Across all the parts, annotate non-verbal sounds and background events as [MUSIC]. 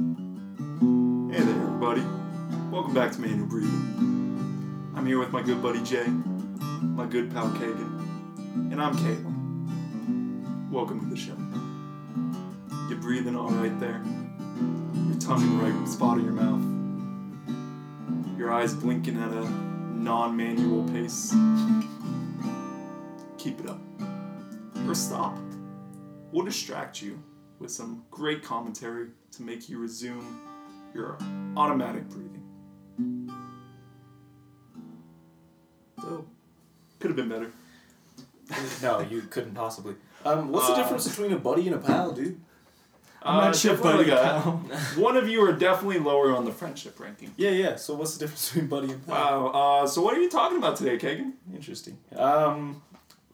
Hey there, everybody. Welcome back to Manual Breathing. I'm here with my good buddy Jay, my good pal Kagan, and I'm Caleb. Welcome to the show. You're breathing all right there? Your tongue in the right spot of your mouth. Your eyes blinking at a non-manual pace. Keep it up. Or stop. We'll distract you with some great commentary to make you resume your automatic breathing. So, could have been better. [LAUGHS] no, you couldn't possibly. Um, what's Uh, the difference between a buddy and a pal, dude? I'm Uh, not sure, definitely buddy. like a- one of you are definitely lower on the friendship ranking. Yeah, yeah. So what's the difference between buddy and pal? Wow. Uh, so what are you talking about today, Kagan? Interesting. Um,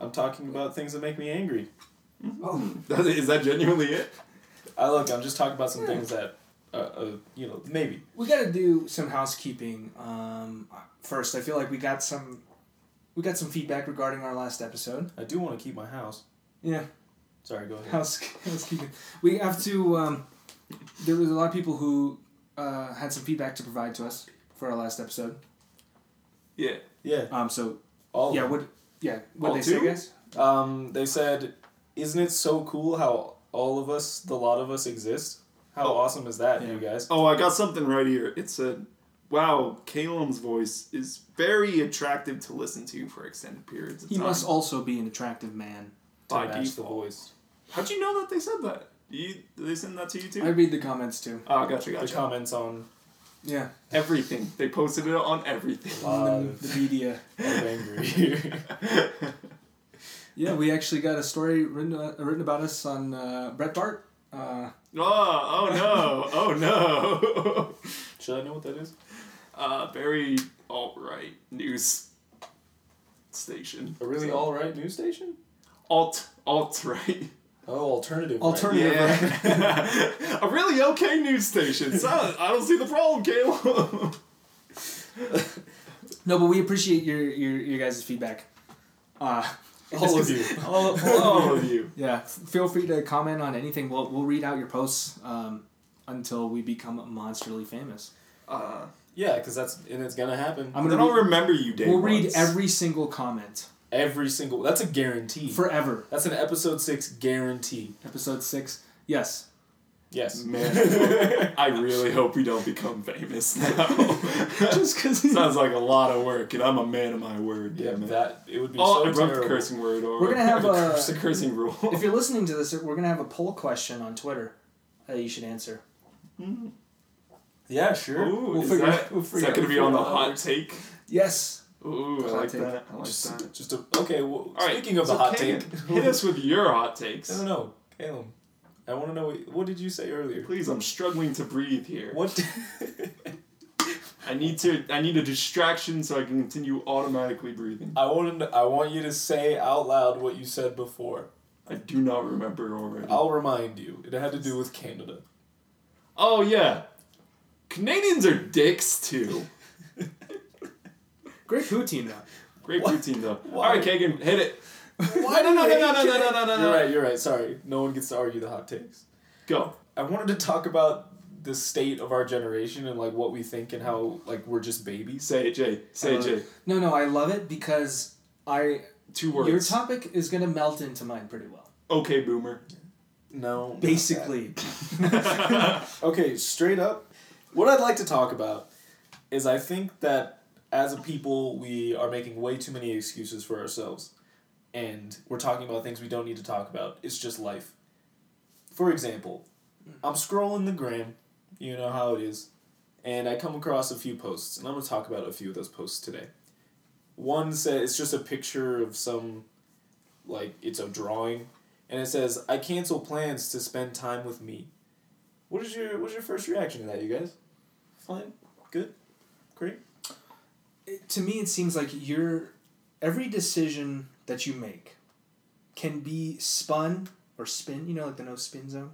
I'm talking about things that make me angry. Oh, [LAUGHS] Is that genuinely it? I look. I'm just talking about some things that, uh, uh, you know, maybe. we got to do some housekeeping. Um, first, I feel like we got some, we got some feedback regarding our last episode. I do want to keep my house. Yeah, Sorry, go ahead. house [LAUGHS] housekeeping. We have to. Um, there was a lot of people who uh, had some feedback to provide to us for our last episode. Yeah. Yeah. Um, so All. yeah, of what? Yeah, what All they say, two? guys? Um, they said, "Isn't it so cool how all of us, the lot of us, exist? How Oh. awesome is that, Yeah. you guys?" Oh, I got something right here. It said, "Wow, Calum's voice is very attractive to listen to for extended periods of He time." must also be an attractive man. To by match the default. voice. How'd you know that they said that? You did they send that to you too? I read the comments too. oh, gotcha, gotcha. The comments on Yeah, Everything. They posted it on everything. lot the, of, the media. of angry. [LAUGHS] [LAUGHS] Yeah, we actually got a story written uh, written about us on uh, Breitbart. Uh, Oh, oh no, oh no. [LAUGHS] Should I know what that is? uh, very alt right news station. A really So- all right news station? alt alt right. Oh, alternative. Alternative. Yeah, [LAUGHS] a really okay news station. So I don't see the problem, Caleb. [LAUGHS] no, but we appreciate your your your guys' feedback. Uh, [LAUGHS] All of you. all, all, All of you. Yeah, feel free to comment on anything. We'll we'll read out your posts um, until we become monsterly famous. Uh, Yeah, because that's and it's gonna happen. I'm gonna don't remember you, Dave. we'll read every single comment Every single. That's a guarantee. forever. that's an episode six guarantee. Episode six. Yes. Yes. Man, [LAUGHS] I really hope we don't become famous now. [LAUGHS] Just because. Sounds like a lot of work, and I'm a man of my word. Yeah, that it would be Oh, I so broke the cursing word. Or We're gonna have a- the cursing rule. [LAUGHS] if you're listening to this, we're gonna have a poll question on Twitter that you should answer. Hmm. Yeah, sure. Ooh, We'll is figure- that, we'll is that gonna be on the figure out how it hot take? Yes. Ooh, I like take. that. I like just, that. just a okay. Well, All right, speaking of so the hot take, hit us with your hot takes. I don't know, Caleb. I want to know what, what did you say earlier? Please, I'm struggling to breathe here. What? [LAUGHS] I need to. I need a distraction so I can continue automatically breathing. I want to. I want you to say out loud what you said before. I do not remember already. I'll remind you. It had to do with Canada. Oh yeah, Canadians are dicks too. Great poutine though. Great What? routine though. Why? All right, Kagan, hit it. [LAUGHS] Why no, no, no, no, no, no, no, no, no. You're right. You're right. Sorry. No one gets to argue the hot takes. Go. I wanted to talk about the state of our generation and like what we think and how like we're just babies. Say it, Jay. Say it, Uh, Jay. No, no, I love it because I Two words. your topic is gonna melt into mine pretty well. okay, boomer. No. Basically. [LAUGHS] Okay, straight up. What I'd like to talk about is I think that as a people we are making way too many excuses for ourselves. And we're talking about things we don't need to talk about. It's just life. For example, I'm scrolling the gram, you know how it is, and I come across a few posts, and I'm going to talk about a few of those posts today. One says it's just a picture of some, like, it's a drawing, and it says, I cancel plans to spend time with me. What is your what's your first reaction to that, you guys? Fine? Good? Great? it- to me, it seems like you're every decision that you make can be spun or spin. You know, like the no spin zone.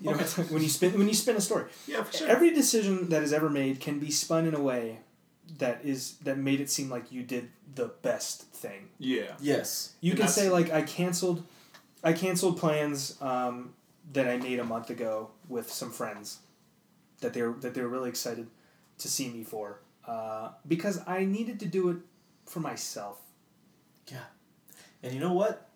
You know, Okay. it's [LAUGHS] like when you spin when you spin a story. Yeah, for sure. Every decision that is ever made can be spun in a way that is that made it seem like you did the best thing. yeah. Yes. You And can say like I canceled, I canceled plans um, that I made a month ago with some friends that they were that they were really excited to see me for uh, because I needed to do it for myself. And you know what?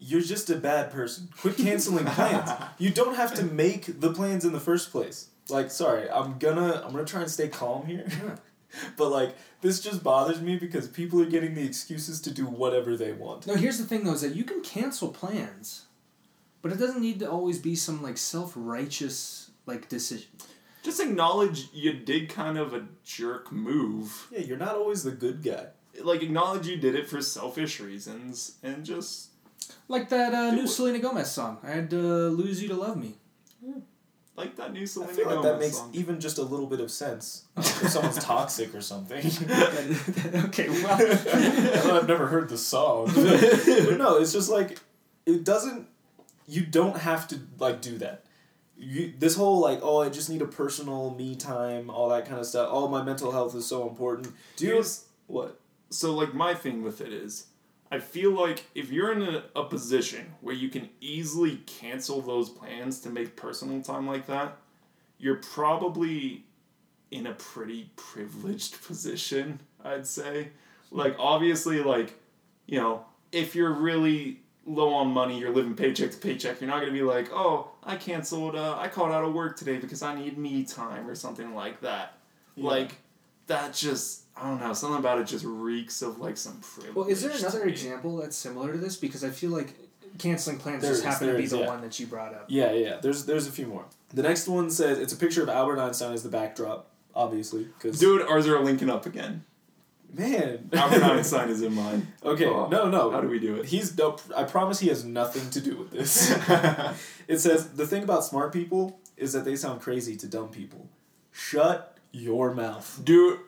You're just a bad person. Quit canceling plans. [LAUGHS] You don't have to make the plans in the first place. Like, sorry, I'm gonna I'm gonna try and stay calm here. [LAUGHS] but like this just bothers me because people are getting the excuses to do whatever they want. No, here's the thing though: is that you can cancel plans, but it doesn't need to always be some like self righteous like decision. Just acknowledge you did kind of a jerk move. Yeah, you're not always the good guy. Like acknowledge you did it for selfish reasons, and just Like that uh, new it. Selena Gomez song. I had to lose you to love me. like that new I Selena feel like Gomez that makes song. even just a little bit of sense. [LAUGHS] if someone's toxic or something. [LAUGHS] okay, well, Well, [LAUGHS] I've never heard the song. but no, it's just like it doesn't. You don't have to like do that. You, this whole like oh I just need a personal me time all that kind of stuff. Oh my mental health is so important. Do you what? So like my thing with it is i feel like if you're in a, a position where you can easily cancel those plans to make personal time like that you're probably in a pretty privileged [LAUGHS] position i'd say like obviously like you know if you're really low on money you're living paycheck to paycheck you're not going to be like oh i canceled uh, i called out of work today because i need me time or something like that Yeah. like that just I don't know something about it just reeks of like some privilege. well, is there another example that's similar to this? Because I feel like canceling plans There just is, happen to be is, the yeah. one that you brought up. Yeah, yeah. There's there's a few more. The next one says it's a picture of Albert Einstein as the backdrop, obviously, because Dude, ours are linking up again. man. Albert [LAUGHS] Einstein is in mine. Okay, Oh, no, no. How do we do it? He's dope. I promise he has nothing to do with this. [LAUGHS] it says the thing about smart people is that they sound crazy to dumb people. Shut your mouth. Dude,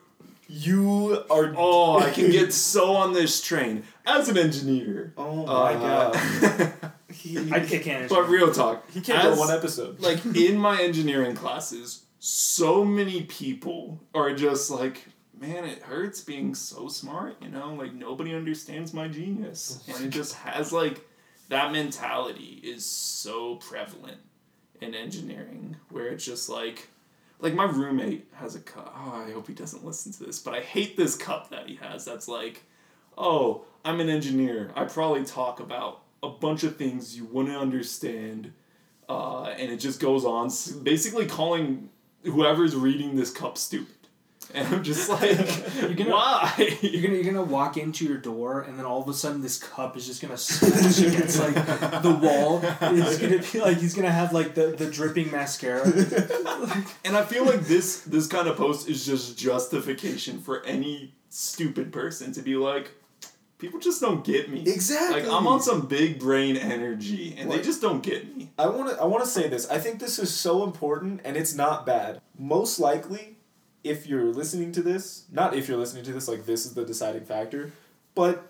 You are. oh, I can get [LAUGHS] so on this train as an engineer. Oh my god. Uh, [LAUGHS] He, I, I can't. but real talk, he can't as- go one episode. like [LAUGHS] in my engineering classes, so many people are just like, man, it hurts being so smart, you know? Like nobody understands my genius. And it just has like that mentality is so prevalent in engineering where it's just like like my roommate has a cup. Oh, I hope he doesn't listen to this, but I hate this cup that he has that's like, "Oh, I'm an engineer. I probably talk about a bunch of things you wouldn't understand." uh, and it just goes on, basically calling whoever's reading this cup stupid. And I'm just like, [LAUGHS] You're gonna- why? You're gonna you're gonna walk into your door and then all of a sudden this cup is just gonna smash against like the wall. It's [LAUGHS] gonna be like he's gonna have like the, the dripping mascara. [LAUGHS] and I feel like this this kind of post is just justification for any stupid person to be like, people just don't get me. Exactly. Like I'm on some big brain energy, and they just don't get me. I want to I want to say this. I think this is so important and it's not bad. Most likely if you're listening to this, not if you're listening to this like this is the deciding factor, but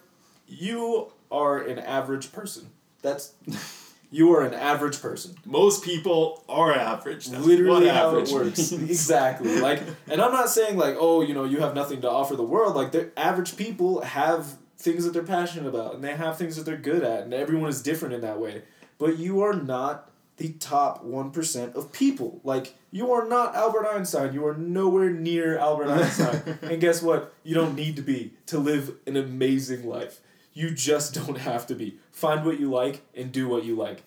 you are an average person. That's [LAUGHS] you are an average person. Most people are average. That's Literally what how average it works. [LAUGHS] exactly. Like and I'm not saying like, oh, you know, you have nothing to offer the world. Like the average people have things that they're passionate about and they have things that they're good at and everyone is different in that way. But you are not the top 1% of people. Like you are not Albert Einstein. You are nowhere near Albert [LAUGHS] Einstein. and guess what? You don't need to be to live an amazing life. You just don't have to be. Find what you like and do what you like.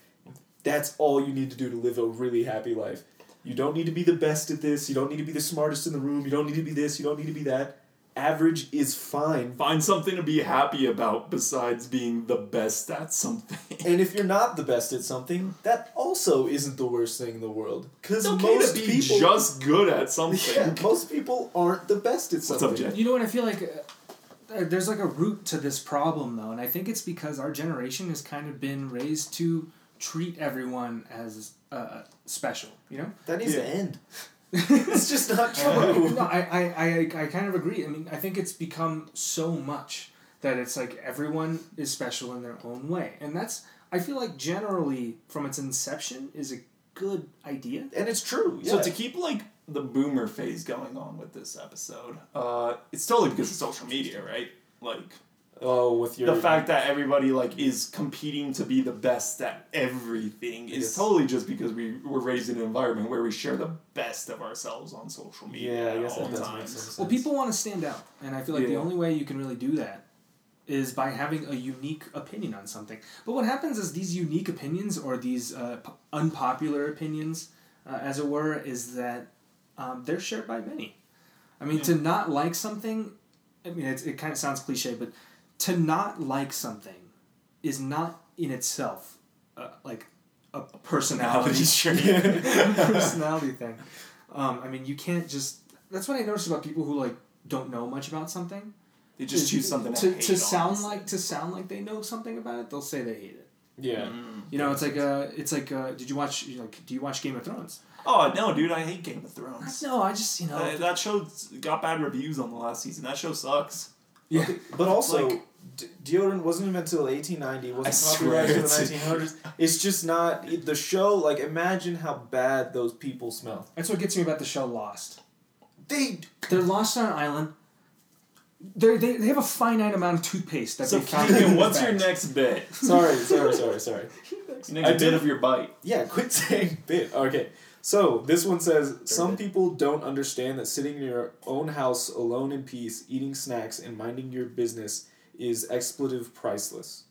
That's all you need to do to live a really happy life. You don't need to be the best at this. You don't need to be the smartest in the room. You don't need to be this. You don't need to be that. Average is fine. Find something to be happy about besides being the best at something. And if [LAUGHS] you're not the best at something, that also isn't the worst thing in the world. Because okay most to be people, just good at [LAUGHS] something. yeah, most people aren't the best at something. What's something. up, Jay? You know what I feel like? Uh, there's like a root to this problem though, and I think it's because our generation has kind of been raised to treat everyone as uh, special. You know. That needs Yeah. to end. [LAUGHS] it's just not [LAUGHS] true. no, I, I, I, I kind of agree. I mean, I think it's become so much that it's like everyone is special in their own way. And that's, I feel like generally from its inception is a good idea. and it's true. Yeah. So to keep like the boomer phase going on with this episode, uh, it's totally because of social media, right? Like, Oh, with your the fact that everybody like is competing to be the best at everything is totally just because we were raised in an environment where we share the best of ourselves on social media Yeah, I guess that all does make times. sense. Well, people want to stand out, and I feel like the only way you can really do that is by having a unique opinion on something. But what happens is these unique opinions or these uh, p- unpopular opinions, uh, as it were, is that um, they're shared by many. I mean, to not like something, I mean, it's, it kind of sounds cliche, but to not like something is not in itself uh, like a personality [LAUGHS] [LAUGHS] personality thing. Um, I mean, you can't just. That's what I noticed about people who like don't know much about something. They just is choose something to, to, hate to sound like to sound like they know something about it. They'll say they hate it. yeah. Mm. You know, it's like uh, it's like uh, did you watch you know, do you watch Game of Thrones? Oh no, dude! I hate Game of Thrones. No, I just you know. Uh, that show got bad reviews on the last season. That show sucks. yeah. But also, Like- d- deodorant wasn't invented until 1890. Wasn't swear popularized it's- until the 1900s. It's just not it- the show. Like, imagine how bad those people smell. That's what gets me about the show Lost. They They're lost on an island. They're, they they have a finite amount of toothpaste that So, they [LAUGHS] found. in Keegan, the what's your bags. next bit? [LAUGHS] sorry, sorry, sorry, sorry. [LAUGHS] Your I bit did- of your bite. Yeah, quit saying bit. Okay. So this one says some people don't understand that sitting in your own house alone in peace, eating snacks and minding your business is expletive priceless.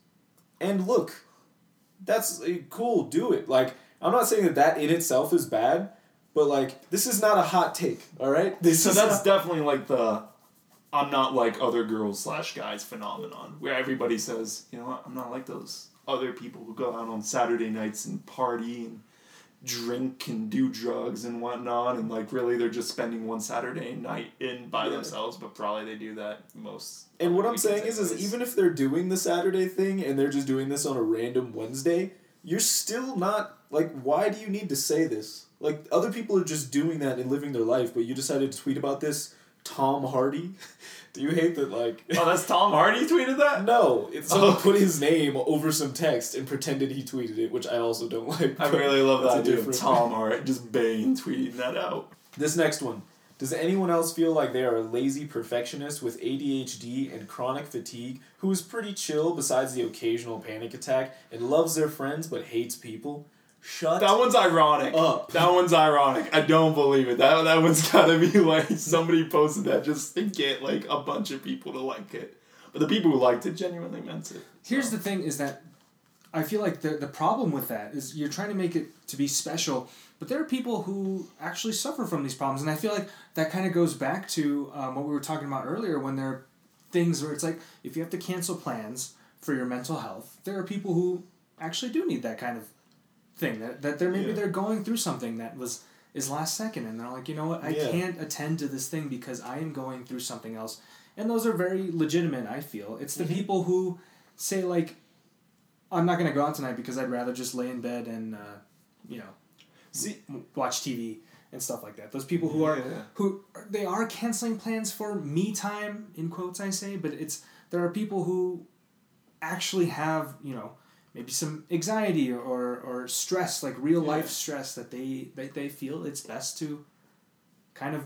And look, that's uh, cool. Do it. Like I'm not saying that that in itself is bad, but like this is not a hot take. All right. This So that's not- definitely like the I'm not like other girls slash guys phenomenon, where everybody says, you know what, I'm not like those other people who go out on Saturday nights and party and drink and do drugs and whatnot, and like really they're just spending one Saturday night in by Yeah. themselves, but probably they do that most. And what I'm saying is, is even if they're doing the Saturday thing and they're just doing this on a random Wednesday, you're still not like. Why do you need to say this? Like other people are just doing that and living their life, but you decided to tweet about this. Tom Hardy, [LAUGHS] do you hate that? Like, Oh, that's Tom [LAUGHS] Hardy tweeted that. no, it's someone Oh. put his name over some text and pretended he tweeted it, which I also don't like. I really love that's that a dude. different- Tom [LAUGHS] Hardy, just Bane tweeting that out. This next one. Does anyone else feel like they are a lazy perfectionist with ADHD and chronic fatigue who is pretty chill besides the occasional panic attack and loves their friends but hates people? Shut That one's ironic. up. That one's ironic. I don't believe it. That that one's [LAUGHS] gotta be like somebody posted that just to get like a bunch of people to like it. But the people who liked it genuinely meant it. Here's the thing: is that I feel like the the problem with that is you're trying to make it to be special, but there are people who actually suffer from these problems, and I feel like that kind of goes back to um, what we were talking about earlier when there are things where it's like if you have to cancel plans for your mental health, there are people who actually do need that kind of thing that that they're maybe Yeah. they're going through something that was is last second and they're like you know what I Yeah. can't attend to this thing because I am going through something else and those are very legitimate I feel it's the Mhm. people who say like I'm not gonna go out tonight because I'd rather just lay in bed and uh, you know See, watch TV and stuff like that. Those people who are Yeah. who they are canceling plans for me time in quotes I say, but it's there are people who actually have you know maybe some anxiety or or stress like real life stress that they that they feel it's best to kind of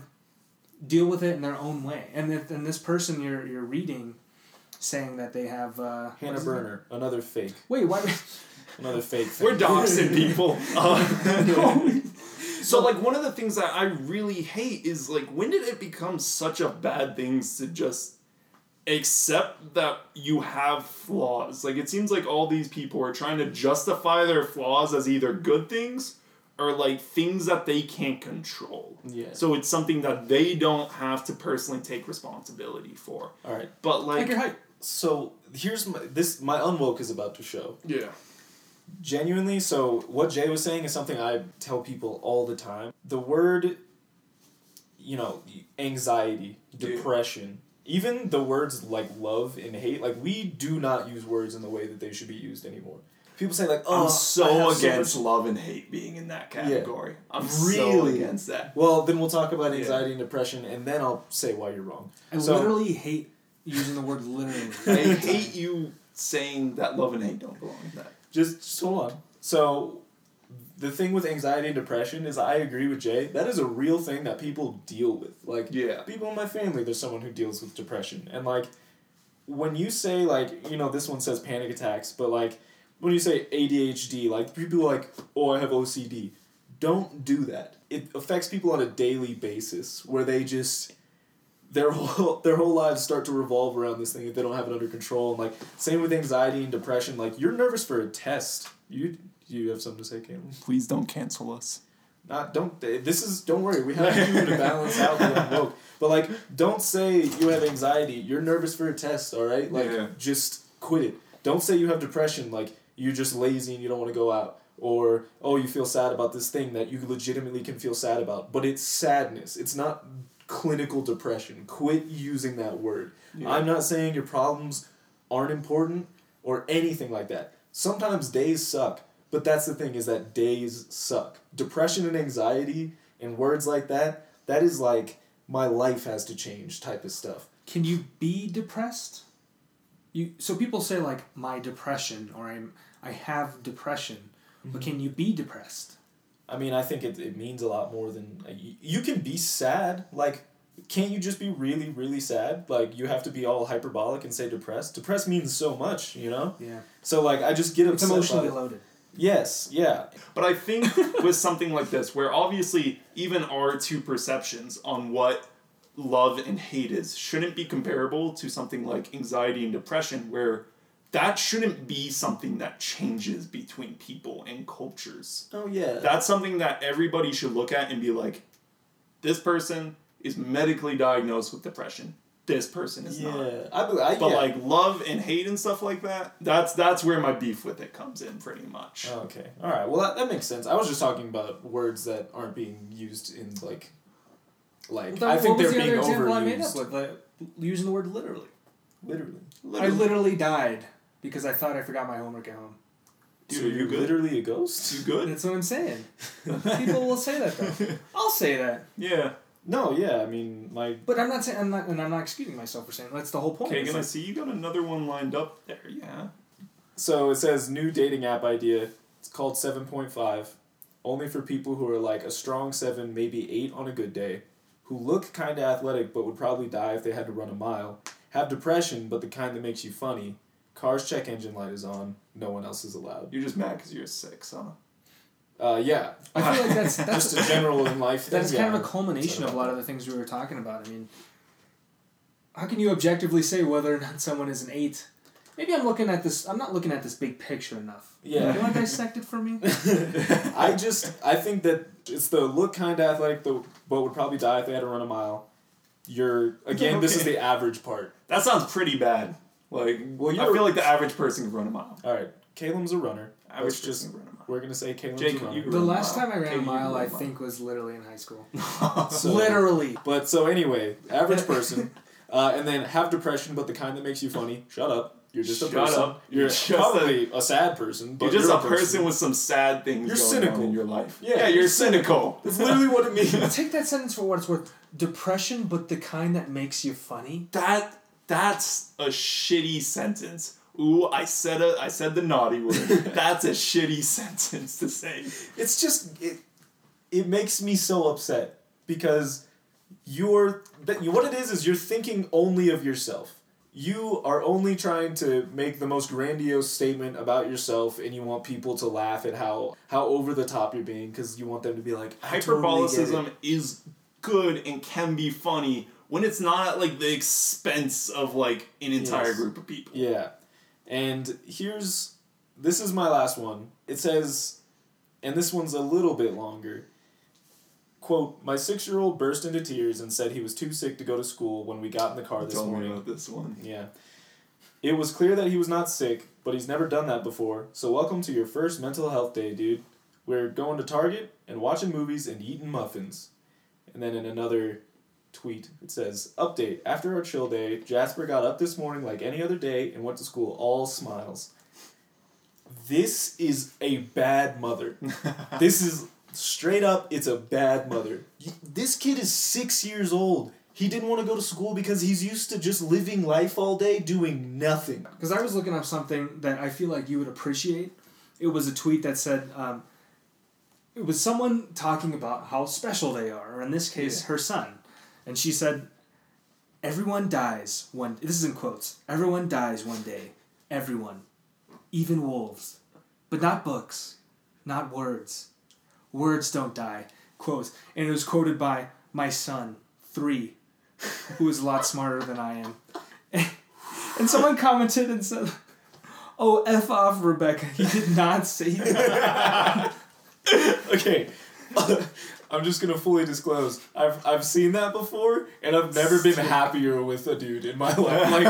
deal with it in their own way. And if, and this person you're you're reading saying that they have uh, Hannah what's his? Burner, another fake, Wait, why? another fake. [LAUGHS] Thing. we're doxing [LAUGHS] people. Uh, so like one of the things that I really hate is like when did it become such a bad thing to just accept that you have flaws? Like it seems like all these people are trying to justify their flaws as either good things or like things that they can't control. Yeah. So it's something that they don't have to personally take responsibility for. All right. But like like, your height. So here's my this my unwoke is about to show. yeah. Genuinely, so what Jay was saying is something I tell people all the time. The word, you know, anxiety, Yeah. depression, even the words like love and hate, like we do not use words in the way that they should be used anymore. People say like, "Oh, I'm I so have against much-" love and hate being in that category. I'm so Really? against that. Well, then we'll talk about Yeah. anxiety and depression, and then I'll say why you're wrong. I So- literally hate using the word literally. [LAUGHS] I hate you saying that love and hate don't belong in that. Just, just hold on. So, the thing with anxiety and depression is, I agree with Jay. That is a real thing that people deal with. Like, Yeah. people in my family, there's someone who deals with depression, and like, when you say like you know this one says panic attacks, but like when you say ADHD, like people are like oh I have OCD. Don't do that. It affects people on a daily basis where they just their [LAUGHS] whole their whole lives start to revolve around this thing if they don't have it under control. And like same with anxiety and depression. Like you're nervous for a test. You you have something to say, Caitlin? Please don't cancel us. Not don't. This is don't worry. We have you to balance out the [LAUGHS] unwoke. But like, don't say you have anxiety. You're nervous for a test. All right. Like, Yeah. just quit it. Don't say you have depression. Like you're just lazy and you don't want to go out. Or oh, you feel sad about this thing that you legitimately can feel sad about. But it's sadness. It's not clinical depression. Quit using that word. Yeah. I'm not saying your problems aren't important or anything like that. Sometimes days suck, but that's the thing is that days suck. Depression and anxiety and words like that, that is like my life has to change type of stuff. Can you be depressed? You so people say like my depression or I'm I have depression, but can you be depressed? I mean, I think it, it means a lot more than uh, you, you can be sad. Like, can't you just be really, really sad? Like, you have to be all hyperbolic and say depressed. Depressed means so much, you know? Yeah, So, like, I just get it's upset. emotionally by it. loaded. Yes, yeah. But I think [LAUGHS] with something like this, where obviously even our two perceptions on what love and hate is shouldn't be comparable to something like anxiety and depression, where that shouldn't be something that changes between people and cultures. Oh, yeah. That's something that everybody should look at and be like, this person is medically diagnosed with depression. This person is yeah. not. I, bel- I, But yeah. like love and hate and stuff like that, that's that's where my beef with it comes in pretty much. Oh, okay. All right. Well, that, that makes sense. I was just talking about words that aren't being used in like, like Well, I think they're the being other example I made up overused. with? Like, using the word literally. Literally. Literally. I literally died because I thought I forgot my homework at home. Dude, so are you you're good? literally a ghost. You good? That's what I'm saying. [LAUGHS] People will say that though. I'll say that, Yeah. No, yeah. I mean, my but I'm not saying I'm not, and I'm not excusing myself for saying that's the whole point. Okay, It's gonna like- see you got another one lined up there. Yeah. So it says new dating app idea. It's called 7.5. Only for people who are like a strong 7, maybe 8 on a good day, who look kind of athletic but would probably die if they had to run a mile, have depression but the kind that makes you funny, car's check engine light is on, no one else is allowed. You're just mad because you're six, huh? Uh, yeah, I feel like that's that's [LAUGHS] just a general in life thing. That's yeah. kind of a culmination of a lot of the things we were talking about. I mean, how can you objectively say whether or not someone is an eight? Maybe I'm looking at this. I'm not looking at this big picture enough. Yeah. You want to dissect it for me? [LAUGHS] I just I think that it's the look kind of athletic, though, but would probably die if they had to run a mile. You're again. This is the average part. That sounds pretty bad. Like, Well, you're- feel like the average person can run a mile. All right, Caleb's a runner. Average Let's just can run a mile. we're gonna say Caleb's Jake, you The last time I ran Okay, a mile, run I a mile. think was literally in high school. [LAUGHS] So- literally. But so anyway, average [LAUGHS] person, uh, and then have depression, but the kind that makes you funny. Shut up. You're just a Shut person. up. You're You're probably a, sad person, but You're just you're a person with some sad things You're going cynical. on in your life. Yeah, Yeah, you're you're cynical. That's literally what it means. [LAUGHS] Take that sentence for what it's worth. Depression, but the kind that makes you funny. That that's a shitty sentence. Ooh, I said a I said the naughty word. [LAUGHS] that's a shitty [LAUGHS] sentence to say. It's just it. It makes me so upset because you're that you what it is is you're thinking only of yourself. You are only trying to make the most grandiose statement about yourself, and you want people to laugh at how how over the top you're being because you want them to be like "I totally. Hyperbolicism is good and can be funny when it's not at like the expense of like an entire Yes. group of people. Yeah. And here's this is my last one. It says and this one's a little bit longer. Quote, my six year old burst into tears and said he was too sick to go to school when we got in the car this Tell me morning. about this one. Yeah. It was clear that he was not sick, but he's never done that before. So welcome to your first mental health day, dude. We're going to Target and watching movies and eating muffins. And then in another tweet, it says, Update. After our chill day, Jasper got up this morning like any other day and went to school all smiles. This is a bad mother. [LAUGHS] this is straight up, it's a bad mother. This kid is six years old. He didn't want to go to school because he's used to just living life all day doing nothing. Because I was looking up something that I feel like you would appreciate. It was a tweet that said, um, it was someone talking about how special they are, or in this case, her son. And she said, Everyone dies one. This is in quotes. Everyone dies one day. Everyone, even wolves, but not books, not words. Words don't die. Quote, and it was quoted by my son, three, who is a lot smarter than I am. [LAUGHS] And someone commented and said, "Oh, f off, Rebecca. He did not say that." [LAUGHS] okay. I'm just gonna fully disclose. I've I've seen that before, and I've never been [LAUGHS] happier with a dude in my life. Like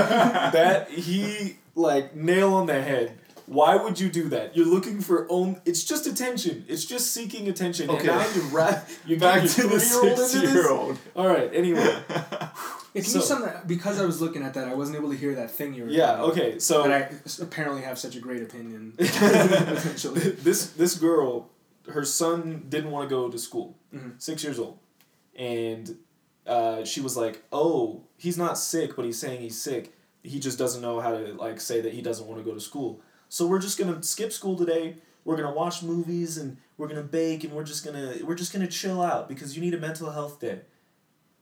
that, he like nail on the head. Why would you do that? You're looking for own. It's just attention. It's just seeking attention. Okay. And now you ra- [LAUGHS] you Back to the this? six-year-old. All right. Anyway. [LAUGHS] It can So- something because I was looking at that, I wasn't able to hear that thing you were. Yeah. Okay. So But I apparently have such a great opinion. Essentially. this this girl, her son didn't want to go to school. Mhm. Six years old, and uh, she was like, "Oh, he's not sick, but he's saying he's sick. He just doesn't know how to like say that he doesn't want to go to school. So we're just gonna skip school today. We're gonna watch movies and we're gonna bake and we're just gonna we're just gonna chill out because you need a mental health day,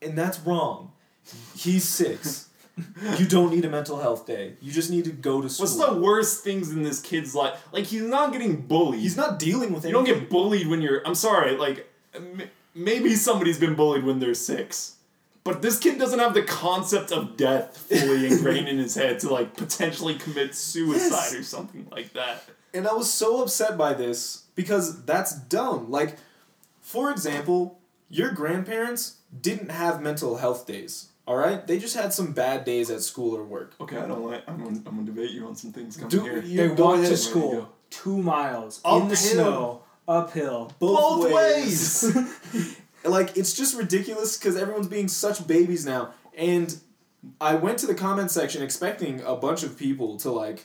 and that's wrong. He's six. You don't need a mental health day. You just need to go to school. What's the worst things in this kid's life? Like he's not getting bullied. He's not dealing with anything. You don't get bullied when you're. I'm sorry. Like m- maybe somebody's been bullied when they're six, but this kid doesn't have the concept of death fully [LAUGHS] ingrained in his head to like potentially commit suicide Yes. or something like that. And I was so upset by this because that's dumb. Like, for example, your grandparents didn't have mental health days. All right, they just had some bad days at school or work. Okay, I don't like. I'm gonna, I'm gonna debate you on some things coming Do- here. you- They go walked ahead, to school two miles in Uphill. the snow, uphill. Both ways. [LAUGHS] [LAUGHS] like it's just ridiculous because everyone's being such babies now. And I went to the comment section expecting a bunch of people to like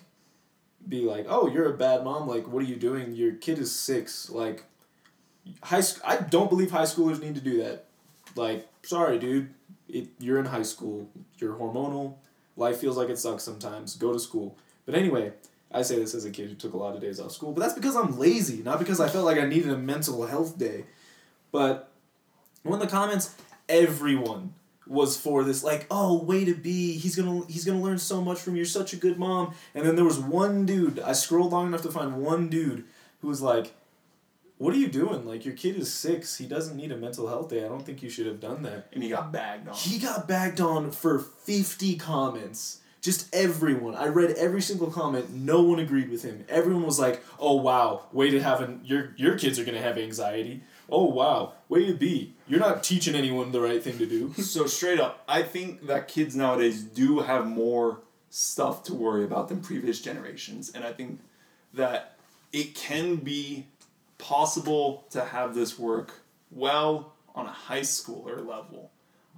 be like, "Oh, you're a bad mom. Like, what are you doing? Your kid is six. Like, high. Sc- I don't believe high schoolers need to do that. Like, sorry, dude. It, you're in high school. You're hormonal. Life feels like it sucks sometimes. Go to school. But anyway, I say this as a kid who took a lot of days off school, but that's because I'm lazy, not because I felt like I needed a mental health day. But one of the comments, everyone was for this, like, oh, way to be. He's gonna he's gonna learn so much from you. You're such a good mom. And then there was one dude. I scrolled long enough to find one dude who was like, "What are you doing? Like, your kid is six. He doesn't need a mental health day. I don't think you should have done that." and he got bagged on. He got bagged on for 50 comments. Just everyone. I read every single comment. No one agreed with him. Everyone was like, "Oh wow, way to have an your your kids are gonna have anxiety. Oh wow, way to be. You're not teaching anyone the right thing to do." [LAUGHS] So straight up, I think that kids nowadays do have more stuff to worry about than previous generations, and I think that it can be possible to have this work well on a high schooler level.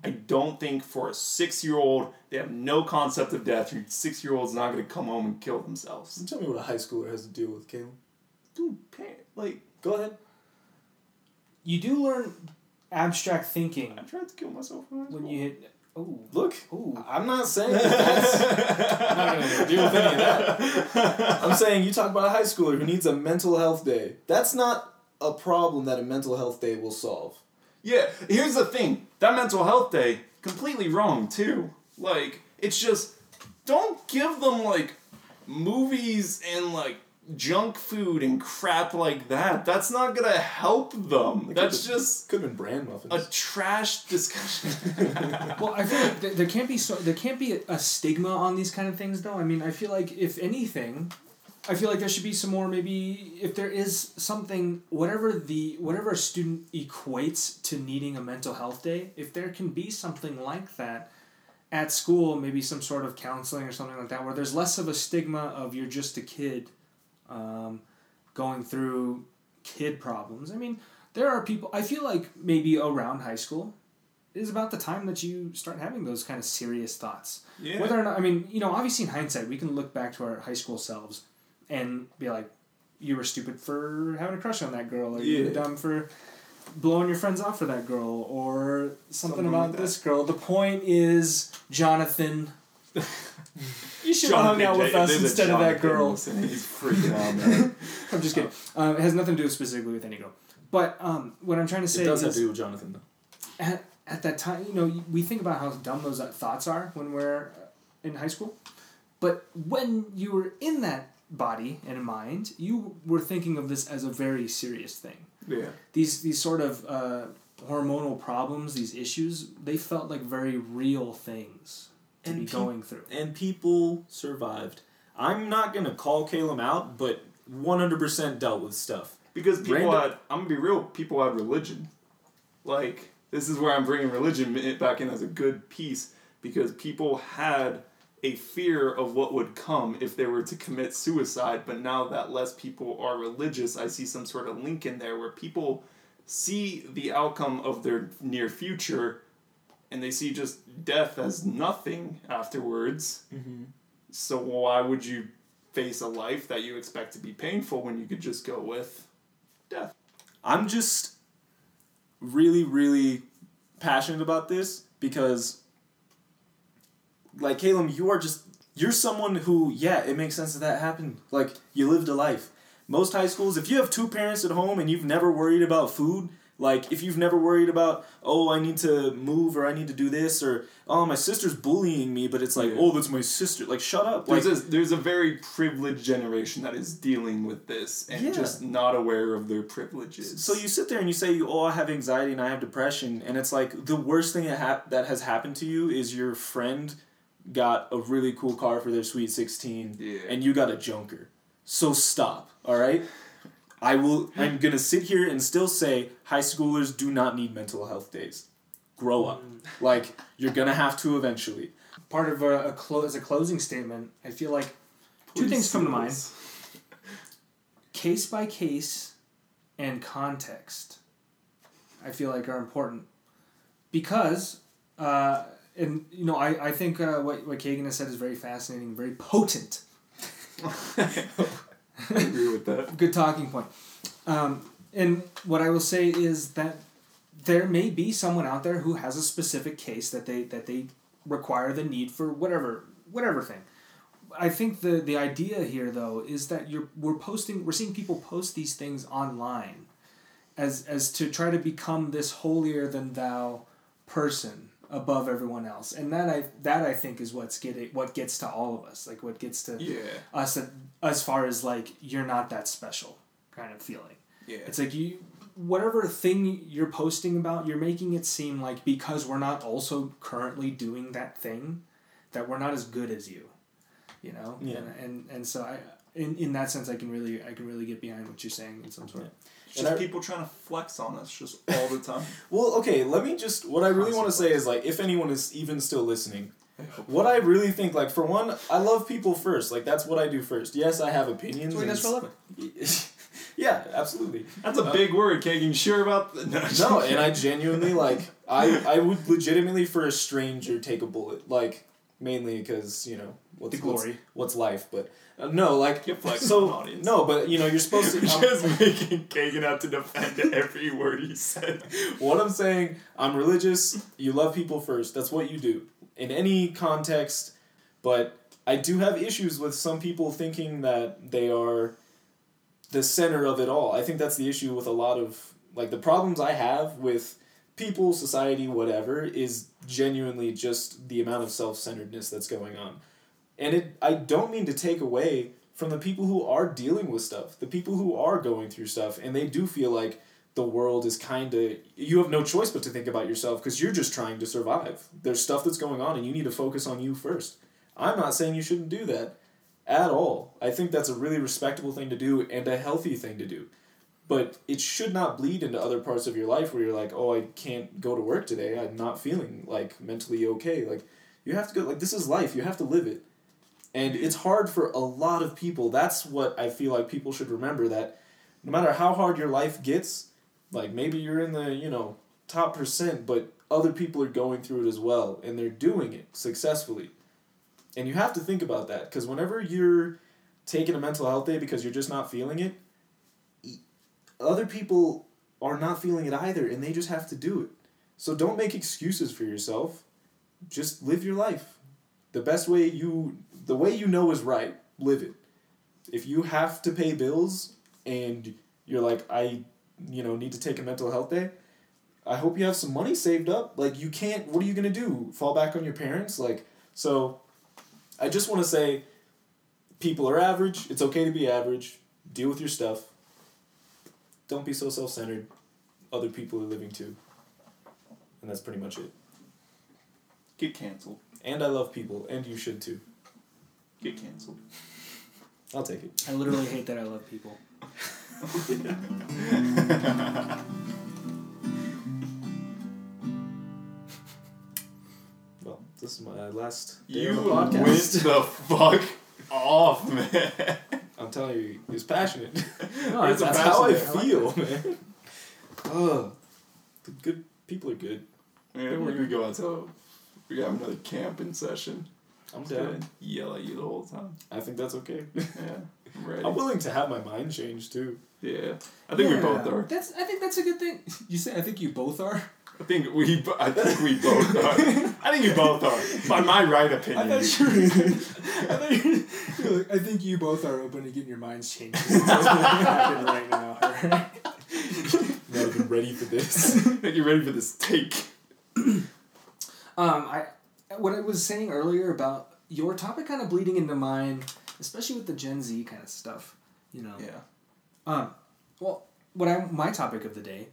I don't think for a six-year-old they have no concept of death. Your six-year-old's not going to come home and kill themselves. Tell me what a high schooler has to deal with, Caleb. Dude, like Go ahead. You do learn abstract thinking I tried to kill myself when I was when you hit. Oh, Look, Ooh. I'm not saying that that's. [LAUGHS] I'm not gonna deal with any of that. I'm saying you talk about a high schooler who needs a mental health day. That's not a problem that a mental health day will solve. Yeah, here's the thing. That mental health day, completely wrong too. Like, it's just don't give them like movies and like junk food and crap like that. That's not gonna help them. That's just Could have been brand muffins. a trash discussion. [LAUGHS] Well, I feel like th- there can't be so there can't be a, a stigma on these kind of things though. I mean, I feel like if anything, I feel like there should be some more maybe if there is something whatever the whatever a student equates to needing a mental health day, if there can be something like that at school, maybe some sort of counseling or something like that where there's less of a stigma of you're just a kid um, going through kid problems. I mean, there are people I feel like maybe around high school is about the time that you start having those kind of serious thoughts. yeah. Whether or not, I mean, you know, obviously in hindsight, we can look back to our high school selves and be like, you were stupid for having a crush on that girl, or you were dumb for blowing your friends off for that girl, or something, Something about like this girl. The point is, Jonathan, you should have hung out with us instead of that girl. listening. He's freaking out, man. [LAUGHS] I'm just kidding. Um, it has nothing to do specifically with any girl. But um, what I'm trying to say it does have is, to do with Jonathan though. at, at that time, you know, we think about how dumb those thoughts are when we're in high school, but when you were in that body and mind, you were thinking of this as a very serious thing. Yeah. These these sort of uh, hormonal problems, these issues, they felt like very real things to And be peop- going through. and people survived. I'm not gonna call Caleb out, but 100% dealt with stuff. Because people Random- had, I'm gonna be real, people had religion. Like, this is where I'm bringing religion back in as a good piece because people had a fear of what would come if they were to commit suicide. But now that less people are religious, I see some sort of link in there where people see the outcome of their near future and they see just death as nothing afterwards. Mm-hmm. So why would you face a life that you expect to be painful when you could just go with death? I'm just really, really passionate about this because, like Caleb, you are just you're someone who, yeah, it makes sense that that happened. Like you lived a life. Most high schools, if you have two parents at home and you've never worried about food, like if you've never worried about, oh, I need to move or I need to do this or oh, my sister's bullying me, but it's like, Yeah. oh, that's my sister. Like shut up. Like There's a, there's a very privileged generation that is dealing with this and Yeah. just not aware of their privileges. So you sit there and you say, "Oh, I have anxiety and I have depression," and it's like the worst thing that hap- that has happened to you is your friend got a really cool car for their sweet sixteen, Yeah. and you got a junker. So stop, all right? I will. I'm gonna sit here and still say high schoolers do not need mental health days. Grow up. Like you're gonna have to eventually. Part of a, a clo- as a closing statement, I feel like two things come to mind. case by case and context i feel like are important because uh, and you know i, I think uh, what, what kagan has said is very fascinating very potent [LAUGHS] [LAUGHS] I agree with that. good talking point. Um, and what i will say is that there may be someone out there who has a specific case that they that they require the need for whatever whatever thing. I think the the idea here though is that you're we're posting we're seeing people post these things online as as to try to become this holier than thou person above everyone else and that I that I think is what's getting what gets to all of us like what gets to Yeah. us as far as like you're not that special kind of feeling Yeah. it's like you whatever thing you're posting about you're making it seem like because we're not also currently doing that thing that we're not as good as you you know Yeah. and, and and so i in, in that sense i can really i can really get behind what you're saying in some sort It's And just I- people trying to flex on us just all the time. [LAUGHS] Well, okay, let me just what I really want to say is like if anyone is even still listening, what I really think like for one, I love people first. Like that's what I do first. Yes, I have opinions. That's, and s- [LAUGHS] yeah, absolutely. That's a uh, big word, Kagan. You sure about that? [LAUGHS] No, No, and I genuinely like I I would legitimately for a stranger take a bullet like mainly because you know what's the glory what's, what's life, but uh, no like so no, but you know you're supposed to. [LAUGHS] I'm- just making Kagan have to defend every word he said. [LAUGHS] What I'm saying, I'm religious. You love people first. That's what you do in any context. But I do have issues with some people thinking that they are the center of it all. I think that's the issue with a lot of like the problems I have with people, society, whatever is genuinely just the amount of self-centeredness that's going on. And it I don't mean to take away from the people who are dealing with stuff, the people who are going through stuff and they do feel like the world is kind of you have no choice but to think about yourself because you're just trying to survive. There's stuff that's going on and you need to focus on you first. I'm not saying you shouldn't do that at all. I think that's a really respectable thing to do and a healthy thing to do but it should not bleed into other parts of your life where you're like oh i can't go to work today. I'm not feeling like mentally okay. Like you have to go like this is life. You have to live it. And it's hard for a lot of people. That's what i feel like people should remember that no matter how hard your life gets like maybe you're in the you know top percent but other people are going through it as well and they're doing it successfully. And you have to think about that because whenever you're taking a mental health day because you're just not feeling it other people are not feeling it either and they just have to do it so don't make excuses for yourself just live your life the best way you the way you know is right live it if you have to pay bills and you're like i you know need to take a mental health day I hope you have some money saved up. Like you can't. What are you gonna do? Fall back on your parents? Like so. I just want to say, people are average. It's okay to be average. Deal with your stuff. Don't be so self centered. Other people are living too. And that's pretty much it. Get canceled. And I love people, and you should too. Get canceled. I'll take it. I literally hate that I love people. [LAUGHS] Well, this is my last day You on the went podcast. the fuck off, man. I'm telling you, he was passionate. [LAUGHS] No, that's it's how I passionate. like feel, man. Oh, the good people are good. Man, we're gonna go out to we have another camping session. I'm It's down. gonna yell at you the whole time. I think that's okay. Yeah, I'm [LAUGHS] ready. I'm willing to have my mind changed too. yeah, I think we both are. That's. I think that's a good thing. You say. I think you both are. I think we. I think we both are. I think you both are. By my right opinion. I thought you were. [LAUGHS] I thought you were, you're like, I think you both are open to getting your minds changed. That's what's gonna right now. Alright. Not even ready for this. [LAUGHS] I think you're ready for this take. Um, I what I was saying earlier about your topic kind of bleeding into mine, especially with the Gen Z kind of stuff. You know. Yeah. Um, well, what I my topic of the day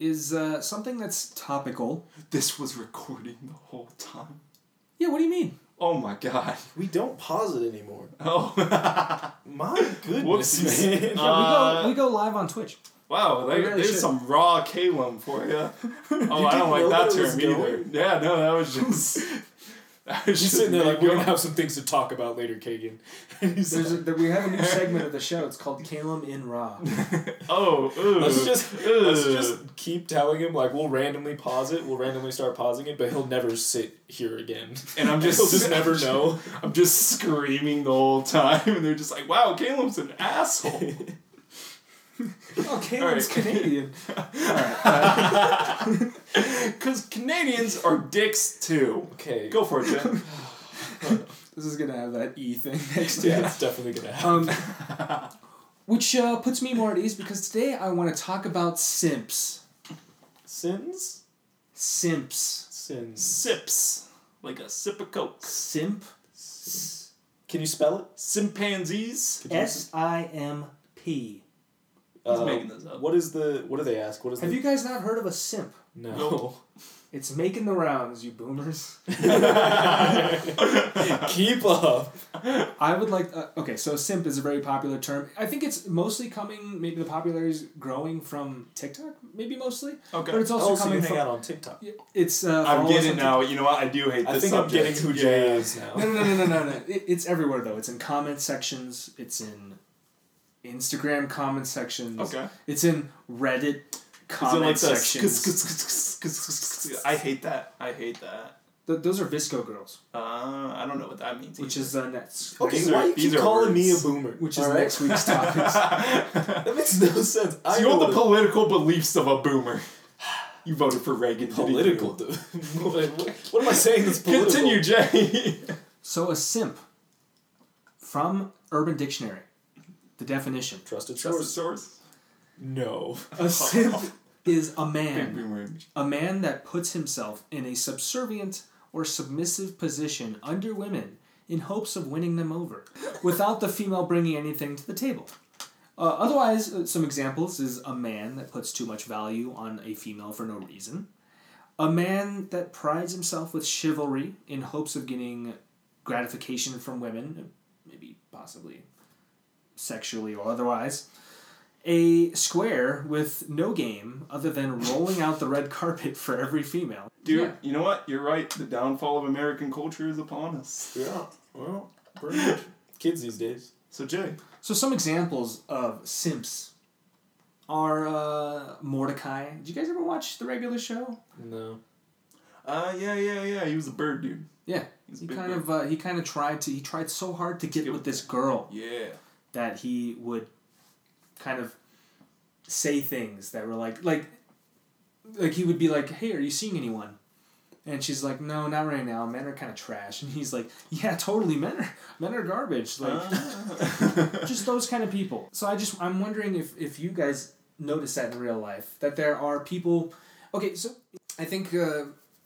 is uh, something that's topical. This was recording the whole time. Yeah. What do you mean? Oh my god. we don't pause it anymore. [LAUGHS] Oh. My goodness, Whoopsies. man. [LAUGHS] Yeah, Uh, we go we go live on Twitch. wow, We there, really there's should. some raw Calum for [LAUGHS] you. Oh, I don't like that that term either. Yeah, no, that was just. That was [LAUGHS] He's sitting there like, we're going- gonna have some things to talk about later, Kagan. And [LAUGHS] he's There's a, there, we have a new [LAUGHS] segment of the show. It's called Calum in Raw. Oh, ooh. let's just Ugh. let's just keep telling him like we'll randomly pause it, we'll randomly start pausing it, but he'll never sit here again. And I'm just he'll just never know. I'm just screaming the whole time, and they're just like, "Wow, Caleb's an asshole." [LAUGHS] Oh, Alright. Canadian. Because [LAUGHS] Canadians are dicks too. Okay, Go for it, Jen. [LAUGHS] This is gonna have that E thing next to Yeah, it. it's definitely gonna happen. Um, which uh, puts me more at ease because today I want to talk about simps. Sins, Simps. sins. Sips, like a sip of coke. Simp. Can you spell it? Simpanzees. S I M P. He's Uh, making this up. What is the? What do they ask? What is the Have the? you guys not heard of a simp? No. Nope. [LAUGHS] It's making the rounds, you boomers. [LAUGHS] Keep up. I would like. Uh, okay, so simp is a very popular term. I think it's mostly coming. Maybe the popularity is growing from TikTok. Maybe mostly, Okay. but it's also Oh, so you coming hang from. out on TikTok. It's. Uh, I'm getting now. You know what? I do hate I this think I'm getting who Jay is now. No, no, no, no, no, no. It, it's everywhere though. It's in comment sections. It's in Instagram comment sections. Okay. It's in Reddit Is it comment like this? sections. I hate that. I hate that. Th- those are VSCO girls, Uh, I don't know what that means. which either. is uh, next. Okay, These are- why you keep are calling me a boomer? Which is All right? next week's topics. [LAUGHS] That makes no sense. I you know know the political beliefs of a boomer. You voted for Reagan. didn't you? political. dude. [LAUGHS] what, what am I saying that's political? Continue, Jay. [LAUGHS] So a simp, from Urban Dictionary, the definition: Trusted Trusted source. source. No. a simp is a man, a man that puts himself in a subservient or submissive position under women in hopes of winning them over, without the female bringing anything to the table. Uh, otherwise, uh, some examples is a man that puts too much value on a female for no reason. A man that prides himself with chivalry in hopes of getting gratification from women, maybe possibly sexually or otherwise. A square with no game other than rolling out the red carpet for every female. Dude, Yeah. you know what? You're right. The downfall of American culture is upon us. Yeah. Well, pretty much. Kids these days. So, Jay. So some examples of simps are uh, Mordecai. Did you guys ever watch the regular show? No. Uh, yeah, yeah, yeah. He was a bird dude. Yeah, he kind bird. of uh, he kind of tried to he tried so hard to get Get with with this girl Yeah. That he would kind of say things that were like like like he would be like, "Hey, are you seeing anyone?" And she's like, "No, not right now. Men are kind of trash." And he's like, "Yeah, totally. Men are men are garbage. Like Uh, just those kind of people." So I just I'm wondering if if you guys notice that in real life that there are people Okay, so I think uh,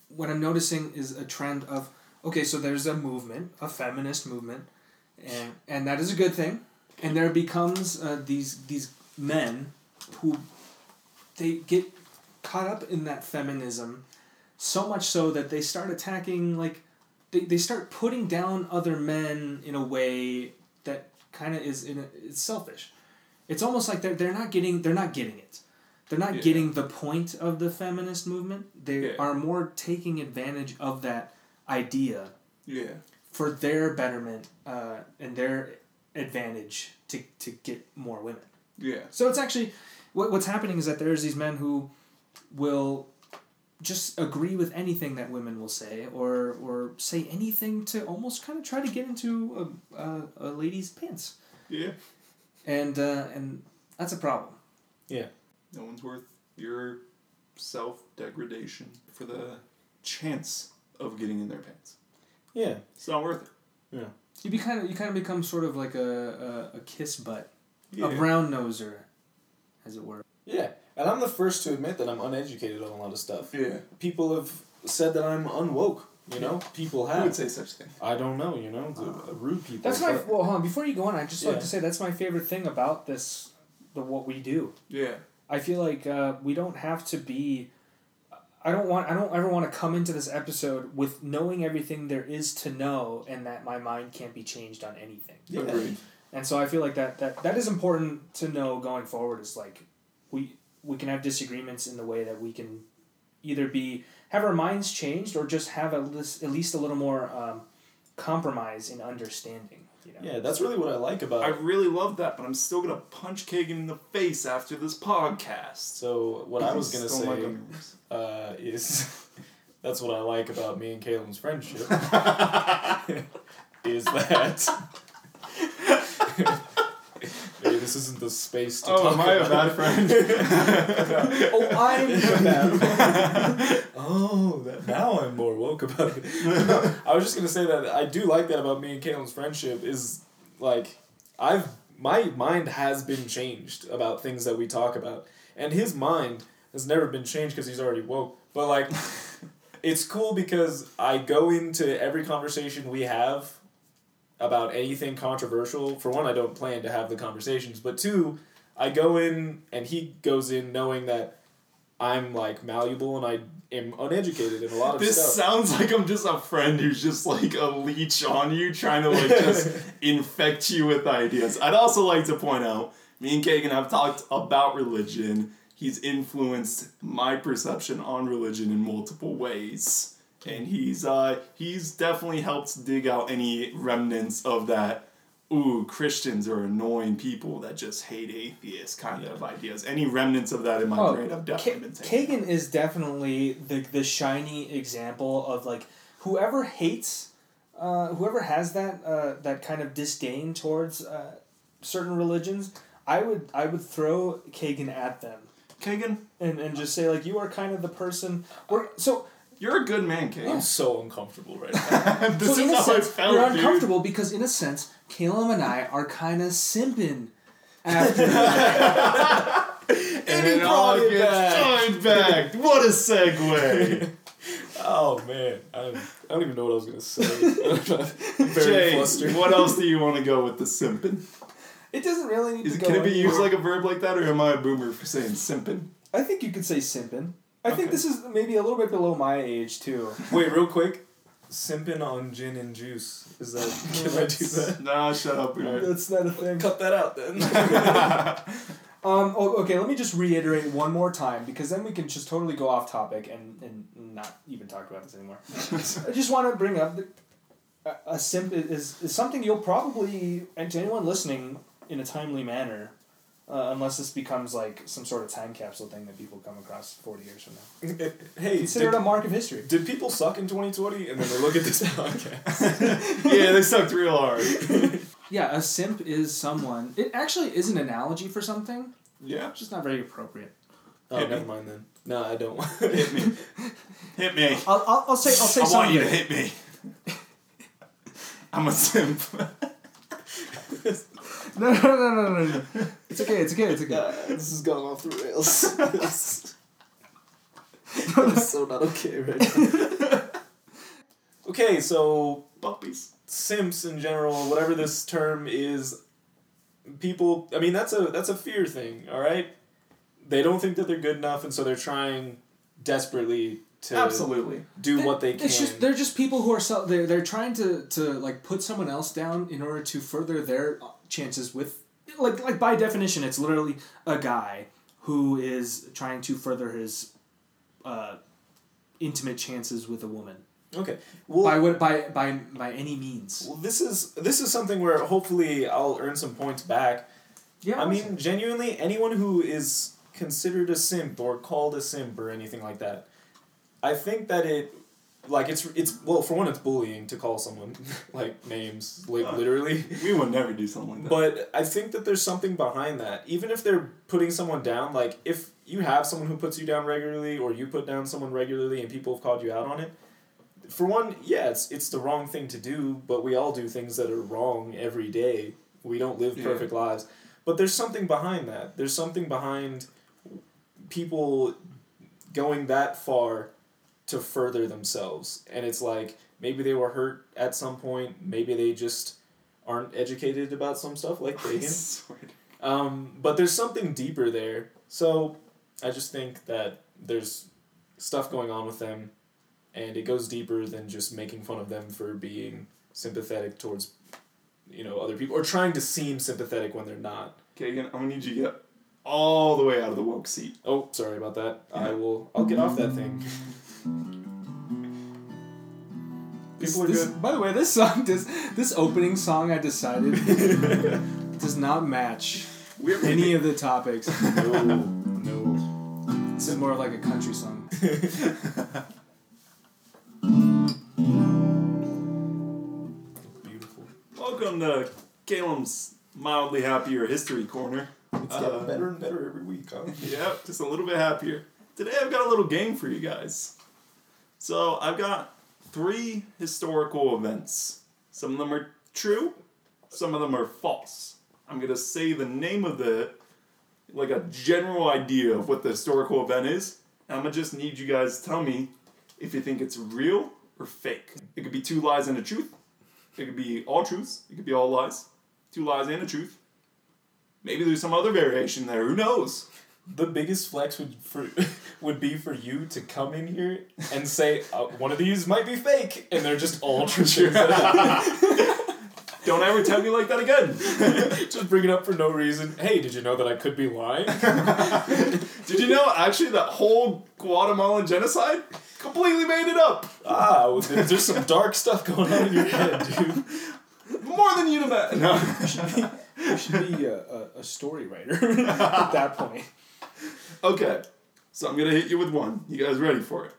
what I'm noticing is a trend of okay, so there's a movement, a feminist movement, and and that is a good thing, and there becomes uh, these these men who they get caught up in that feminism so much so that they start attacking like they, they start putting down other men in a way that kind of is in a, it's selfish it's almost like they're, they're not getting they're not getting it they're not Yeah. getting the point of the feminist movement they Yeah. are more taking advantage of that idea Yeah. for their betterment uh, and their advantage to, to get more women Yeah. so it's actually what, what's happening is that there's these men who will just agree with anything that women will say or or say anything to almost kind of try to get into a, a, a lady's pants Yeah. and uh, and that's a problem Yeah. No one's worth your self degradation for the chance of getting in their pants. Yeah. It's not worth it. You be kind of you kind of become sort of like a, a, a kiss butt Yeah. a brown noser as it were Yeah. And I'm the first to admit that I'm uneducated on a lot of stuff. yeah. People have said that I'm unwoke. You know, people I have. would say such thing. I don't know. You know, the, rude people. that's my well hold on, before you go on i just like to say that's my favorite thing about this the what we do Yeah. I feel like uh, we don't have to be. I don't want. I don't ever want to come into this episode with knowing everything there is to know, and that my mind can't be changed on anything. Yeah. Agreed. And so I feel like that that that is important to know going forward. Is like we we can have disagreements in the way that we can either be have our minds changed or just have at least at least a little more um, compromise in understanding. You know? Yeah, that's really what I like about. I really love that, but I'm still gonna punch Kagan in the face after this podcast. so what I was [LAUGHS] gonna say my guns. Uh, is [LAUGHS] that's what I like about me and Caitlin's friendship [LAUGHS] is that. [LAUGHS] Maybe this isn't the space to Oh, talk am I a about bad friend? Oh, I'm the bad Oh, that, now I'm more woke about it. No, I was just gonna say that I do like that about me and Caitlin's friendship is like I've my mind has been changed about things that we talk about, and his mind has never been changed because he's already woke. But like, [LAUGHS] it's cool because I go into every conversation we have about anything controversial. For one, I don't plan to have the conversations, but two, I go in and he goes in knowing that I'm like malleable and I am uneducated in a lot of This stuff. sounds like I'm just a friend who's just like a leech on you, trying to like just [LAUGHS] infect you with ideas. I'd also like to point out, me and Kagan have talked about religion. He's influenced my perception on religion in multiple ways. And he's uh he's definitely helped dig out any remnants of that ooh, Christians are annoying people that just hate atheists kind of ideas. Any remnants of that in my Oh, brain I've definitely been taking. Kagan is definitely the the shiny example of like whoever hates, uh, whoever has that uh, that kind of disdain towards uh, certain religions. I would I would throw Kagan at them Kagan, and, and just say like you are kind of the person. We're, so you're a good man, Kane. I'm so uncomfortable right now. [LAUGHS] this so in is a how sense I felt, you're dude. uncomfortable because in a sense Caleb and I are kind of simping after. [LAUGHS] [LAUGHS] And he it all it gets back. joined back. What a segue. oh man, I don't, I don't even know what I was gonna say. I'm very Jay, flustered. what else do you want to go with the simpin? It doesn't really need Is to go can it be used like a verb like that, or am I a boomer for saying simpin? I think you could say simping. I think this is maybe a little bit below my age too. Wait, real quick. Simping on gin and juice. Is that can I do that? Nah, shut up, boomer. That's not a thing. Cut that out then. [LAUGHS] Um. oh, okay. Let me just reiterate one more time because then we can just totally go off topic and and not even talk about this anymore. [LAUGHS] I just want to bring up that a, a simp is is something you'll probably and to anyone listening in a timely manner. Uh, unless this becomes like some sort of time capsule thing that people come across 40 years from now. [LAUGHS] hey, Consider it a mark of history. did people suck in 2020 and then they look at this [LAUGHS] podcast? yeah, they sucked real hard. [LAUGHS] Yeah, a simp is someone. It actually is an analogy for something, Yeah, it's just not very appropriate. Oh, Hit me. never mind then. No, I don't. Want hit me. Hit me. I'll, I'll, I'll say I'll say I something. want you to hit me. I'm a simp. [LAUGHS] No, no, no, no, no, no. It's okay. It's okay. It's okay. this is going off the rails. [LAUGHS] That's so not okay right now. [LAUGHS] okay, so Puppies. simps in general, whatever this term is, people. I mean, that's a that's a fear thing. All right, they don't think that they're good enough, and so they're trying desperately to Absolutely. do what they can. It's just they're just people who are so they're they're trying to to like put someone else down in order to further their chances with like like by definition it's literally a guy who is trying to further his uh, intimate chances with a woman okay. Well, by what by by by any means. well, this is this is something where hopefully I'll earn some points back. Yeah, I mean, genuinely, anyone who is considered a simp or called a simp or anything like that, I think that it, like it's it's well for one it's bullying to call someone [LAUGHS] like names like Uh, literally, We would never do something like that. but I think that there's something behind that. Even if they're putting someone down, like if you have someone who puts you down regularly or you put down someone regularly and people have called you out on it. For one, yeah, it's it's the wrong thing to do, but we all do things that are wrong every day. We don't live Yeah. perfect lives. But there's something behind that. There's something behind people going that far to further themselves. And it's like maybe they were hurt at some point, maybe they just aren't educated about some stuff like [LAUGHS] Reagan. Um, but there's something deeper there. So I just think that there's stuff going on with them, and it goes deeper than just making fun of them for being sympathetic towards, you know, other people or trying to seem sympathetic when they're not. Okay, again, I'm gonna need you to get all the way out of the woke seat. Oh, sorry about that. I will. I'll get off that thing. [LAUGHS] People are this, good. By the way, this song does this opening song I decided [LAUGHS] does not match We're any of the topics. No, no. This is more like a country song. Beautiful. Welcome to Caleb's mildly happier history corner. It's Uh, getting better and better every week, huh? Yep, just a little bit happier. Today I've got a little game for you guys. So I've got three historical events. Some of them are true, some of them are false. I'm gonna say the name of the, like a general idea of what the historical event is. I'm gonna just need you guys to tell me if you think it's real or fake. It could be two lies and a truth. It could be all truths. It could be all lies. Two lies and a truth. Maybe there's some other variation there. Who knows? The biggest flex would for [LAUGHS] would be for you to come in here and say uh, one of these might be fake, and they're just all [LAUGHS] true. Don't ever tell me like that again. [LAUGHS] just bring it up for no reason. Hey, did you know that I could be lying? Did you know actually that whole Guatemalan genocide completely made it up? ah, well, there- there's some dark stuff going on in your head, dude. More than you'd imagine. No. You should be a, a, a story writer at that point. Okay, so I'm gonna hit you with one. You guys ready for it?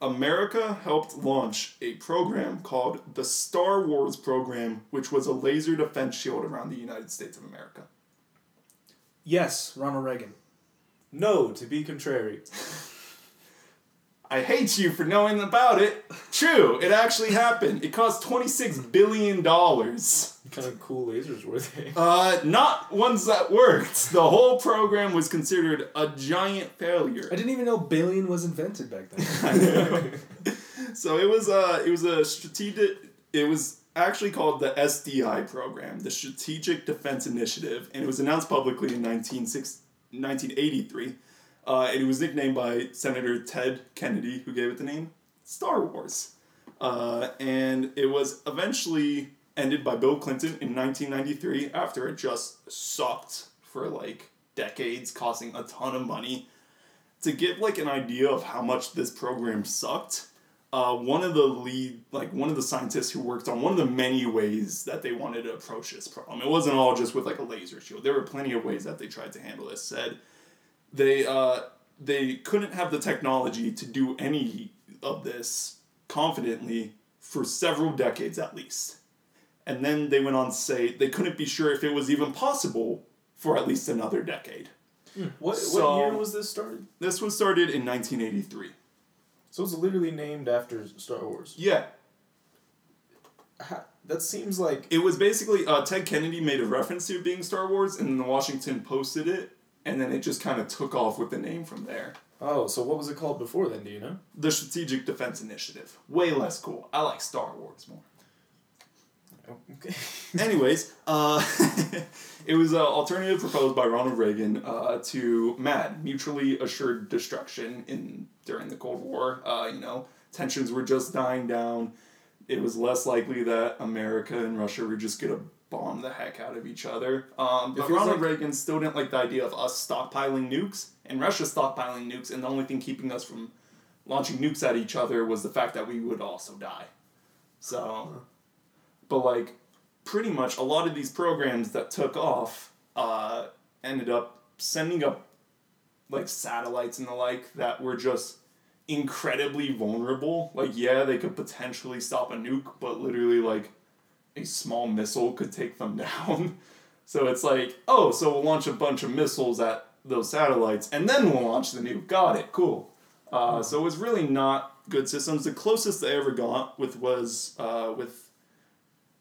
America helped launch a program called the Star Wars program, which was a laser defense shield around the United States of America. Yes, Ronald Reagan. No, to be contrary. [LAUGHS] I hate you for knowing about it. True, it actually happened. It cost $26 billion. What kind of cool lasers were they? [LAUGHS] Uh, not ones that worked. The whole program was considered a giant failure. I didn't even know billion was invented back then. [LAUGHS] So it was uh it was a strategic it was actually called the SDI program, the Strategic Defense Initiative, and it was announced publicly in 1906 1983. Uh, and it was nicknamed by Senator Ted Kennedy, who gave it the name Star Wars. Uh, and it was eventually ended by Bill Clinton in 1993 after it just sucked for like decades, costing a ton of money. To give like an idea of how much this program sucked, uh, one of the lead, like one of the scientists who worked on one of the many ways that they wanted to approach this problem. It wasn't all just with like a laser shield. There were plenty of ways that they tried to handle this. Said they uh, they couldn't have the technology to do any of this confidently for several decades at least. And then they went on to say they couldn't be sure if it was even possible for at least another decade. What So- what year was this started? This was started in 1983. So it's literally named after Star Wars. Yeah, Ha- That seems like It was basically uh, Ted Kennedy made a reference to it being Star Wars, and then the Washington posted it, and then it just kind of took off with the name from there. Oh, so what was it called before then? Do you know? The Strategic Defense Initiative. Way less cool. I like Star Wars more. Okay. [LAUGHS] Anyways, uh, [LAUGHS] it was an alternative proposed by Ronald Reagan uh, to MAD, mutually assured destruction, in during the Cold War. Uh, you know, tensions were just dying down. It was less likely that America and Russia were just gonna bomb the heck out of each other. Um, but Ronald like- Reagan still didn't like the idea of us stockpiling nukes and Russia stockpiling nukes, and the only thing keeping us from launching nukes at each other was the fact that we would also die. So, but like, pretty much a lot of these programs that took off uh, ended up sending up like satellites and the like that were just incredibly vulnerable. Like, yeah, they could potentially stop a nuke, but literally, like, a small missile could take them [LAUGHS] down. so it's like, oh, so we'll launch a bunch of missiles at those satellites and then we'll launch the nuke. Got it, cool. Uh, so it was really not good systems. The closest they ever got with was uh, with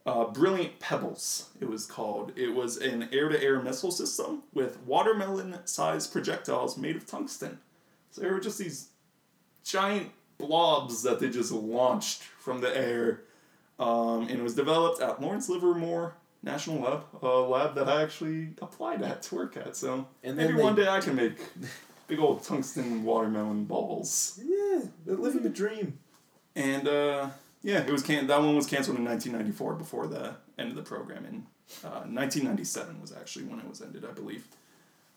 uh, Brilliant Pebbles, it was called. It was an air to air missile system with watermelon sized projectiles made of tungsten. So they were just these giant blobs that they just launched from the air. Um, and it was developed at Lawrence Livermore National Lab, a lab that I actually applied at to work at. So And then maybe they- one day I can make big old tungsten watermelon balls. Yeah, they're living the dream. And uh, yeah, it was can- that one was canceled in 1994 before the end of the program. In uh, 1997 was actually when it was ended, I believe.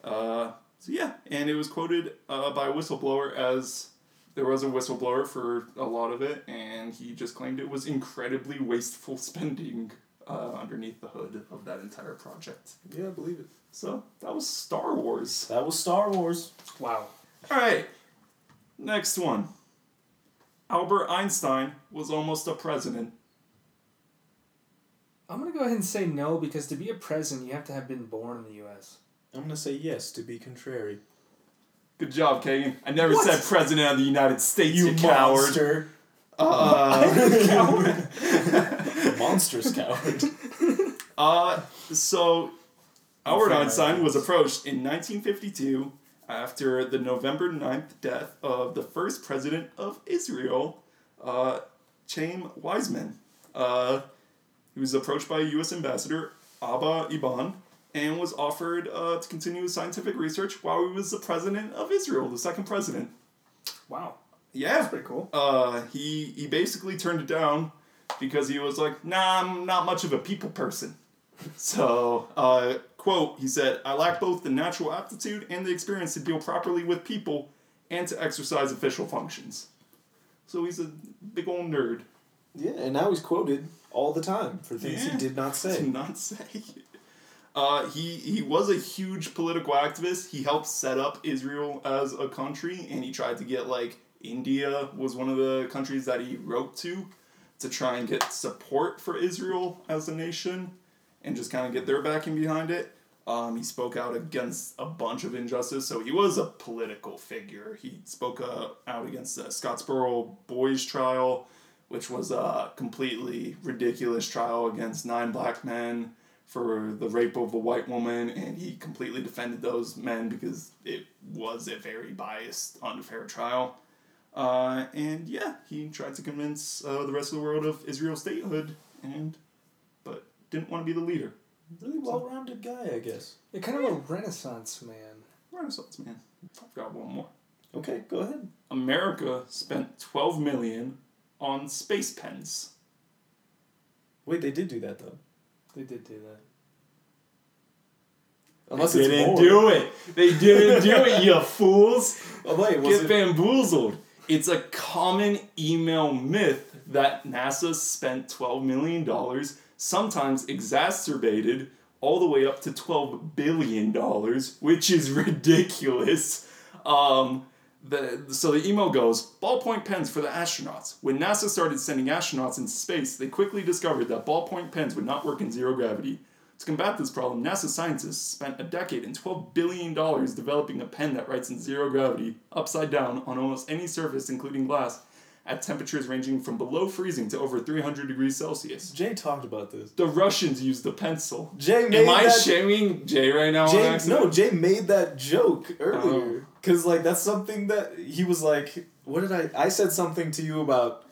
Uh, so yeah, and it was quoted uh, by a whistleblower as there was a whistleblower for a lot of it, and he just claimed it was incredibly wasteful [LAUGHS] spending uh, underneath the hood of that entire project. Yeah, I believe it. So that was Star Wars. That was Star Wars. Wow. All right, next one. Albert Einstein was almost a president. I'm gonna go ahead and say no because to be a president, you have to have been born in the U.S. I'm gonna say yes to be contrary. Good job, Kagan. I never What? said president of the United States, you, coward. monster. Uh, [LAUGHS] Monstrous coward. [LAUGHS] uh, so, Albert Einstein was approached in 1952 after the November 9th death of the first president of Israel, uh, Chaim Weizmann. Uh, he was approached by U.S. Ambassador Abba Eban and was offered uh, to continue his scientific research while he was the president of Israel, the second president. Wow. Yeah, That's pretty cool. uh, he he basically turned it down because he was like, "Nah, I'm not much of a people person." [LAUGHS] So, uh, quote, he said, "I lack both the natural aptitude and the experience to deal properly with people and to exercise official functions." So he's a big old nerd. Yeah, and now he's quoted all the time for things Yeah. he did not say. [LAUGHS] Did not say. Uh, he he was a huge political activist. He helped set up Israel as a country, and he tried to get like India was one of the countries that he wrote to to try and get support for Israel as a nation, and just kind of get their backing behind it. Um, he spoke out against a bunch of injustice, so he was a political figure. He spoke uh, out against the Scottsboro boys trial, which was a completely ridiculous trial against nine black men for the rape of a white woman, and he completely defended those men because it was a very biased, unfair trial. Uh, and yeah, he tried to convince uh, the rest of the world of Israel's statehood, and didn't want to be the leader. Really well-rounded guy, I guess. You're kind of a renaissance man. Renaissance man. I've got one more. Okay, go ahead. America spent twelve million on space pens. Wait, they did do that though. They did do that. Unless they it's didn't more. do it. They didn't do it, you [LAUGHS] fools. Oh wait, was Get it? bamboozled. It's a common email myth that NASA spent $12 million, sometimes exacerbated all the way up to $12 billion, which is ridiculous. Um, the, so the email goes ballpoint pens for the astronauts. When NASA started sending astronauts into space, they quickly discovered that ballpoint pens would not work in zero gravity. To combat this problem, NASA scientists spent a decade and $12 billion developing a pen that writes in zero gravity, upside down, on almost any surface, including glass, at temperatures ranging from below freezing to over 300 degrees Celsius. Jay talked about this. The Russians used the pencil. Jay made Am I that. shaming Jay right now? on Jay, no, Jay made that joke earlier. Oh. Cause like that's something that he was like. What did I? I said something to you about.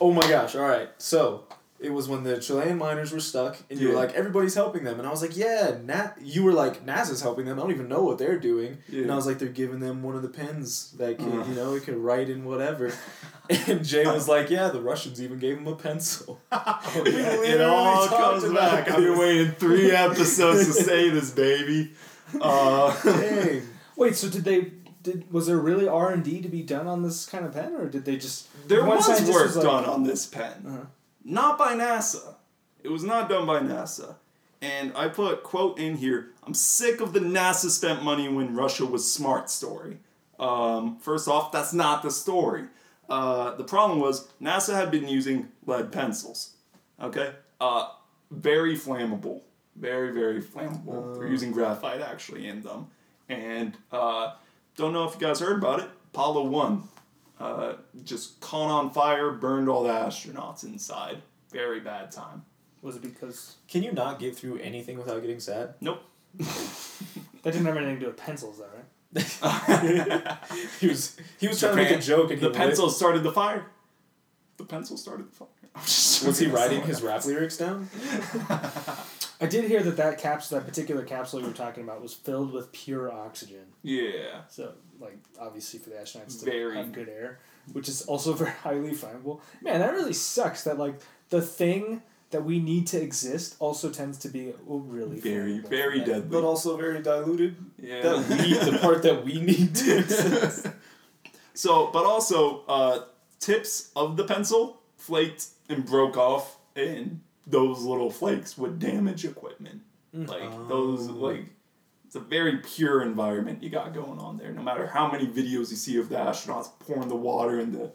Oh my gosh! All right, so it was when the Chilean miners were stuck, and you were like, everybody's helping them, and I was like, yeah, Nat. You were like, NASA's helping them. I don't even know what they're doing, and I was like, they're giving them one of the pens that can, Uh. you know, it can write in whatever. [LAUGHS] and Jay was like, yeah, the Russians even gave him a pencil. [LAUGHS] Oh, yeah. [LAUGHS] It all comes back. I've been waiting three episodes to say this, baby. Uh, Dang. Wait, so did they? Did was there really R and D to be done on this kind of pen, or did they just? there one was work was like- done on this pen. Uh-huh. Not by NASA. It was not done by NASA. And I put quote in here, I'm sick of the NASA spent money when Russia was smart story. Um, first off, that's not the story. Uh, the problem was NASA had been using lead pencils. Okay? Uh, very flammable. Very, very flammable. They're using graphite actually in them. And uh, don't know if you guys heard about it. Apollo 1 uh, just caught on fire, burned all the astronauts inside. Very bad time. Was it because Can you not get through anything without getting sad? Nope. [LAUGHS] that didn't have anything to do with pencils, though, right? [LAUGHS] [LAUGHS] he was he was trying to make a joke and the he lit- pencil started the fire. The pencil started the fire. I'm just Was he joking. writing his rap lyrics down? I did hear that that capsule, that particular capsule you were talking about, was filled with pure oxygen. Yeah. So, like, obviously for the astronauts to Very. have good air, which is also [LAUGHS] very highly flammable. Man, that really sucks. That like the thing that we need to exist also tends to be really Very, flammable. very Yeah. deadly. But also very diluted. Yeah. That we, the part that we need to [LAUGHS] exist. So, but also, uh, tips of the pencil flaked and broke off, and those little flakes would damage equipment. Like oh. those, Oh. like it's a very pure environment you got going on there. No matter how many videos you see of the astronauts pouring the water in the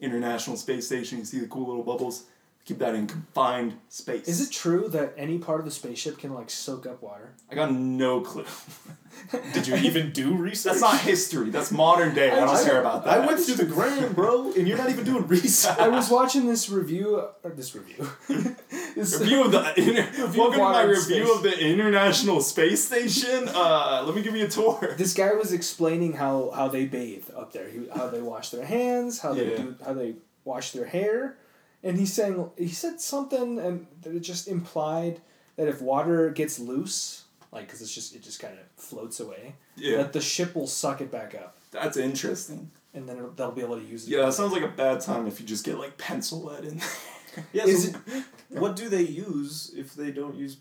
International Space Station, you see the cool little bubbles. Keep that in confined space. Is it true that any part of the spaceship can like soak up water? I got no clue. [LAUGHS] Did you even do research? That's not history. That's modern day. I don't I- care about that. I went through the gram, bro, and you're not even doing research. [LAUGHS] I was watching this review, or this review. [LAUGHS] this review of the inter- Review welcome to my review space. of the International Space Station. Uh, let me give you a tour. This guy was explaining how, how they bathe up there, he, how they wash their hands, how they Yeah. do, how they wash their hair, and he's saying he said something and that it just implied that if water gets loose, like because it's just it just kind of floats away, Yeah, that the ship will suck it back up, that's interesting. and then it'll, they'll be able to use it. Yeah, that sounds like a bad time if you just get like pencil lead in. [LAUGHS] Yeah, Is so [LAUGHS] what do they use if they don't use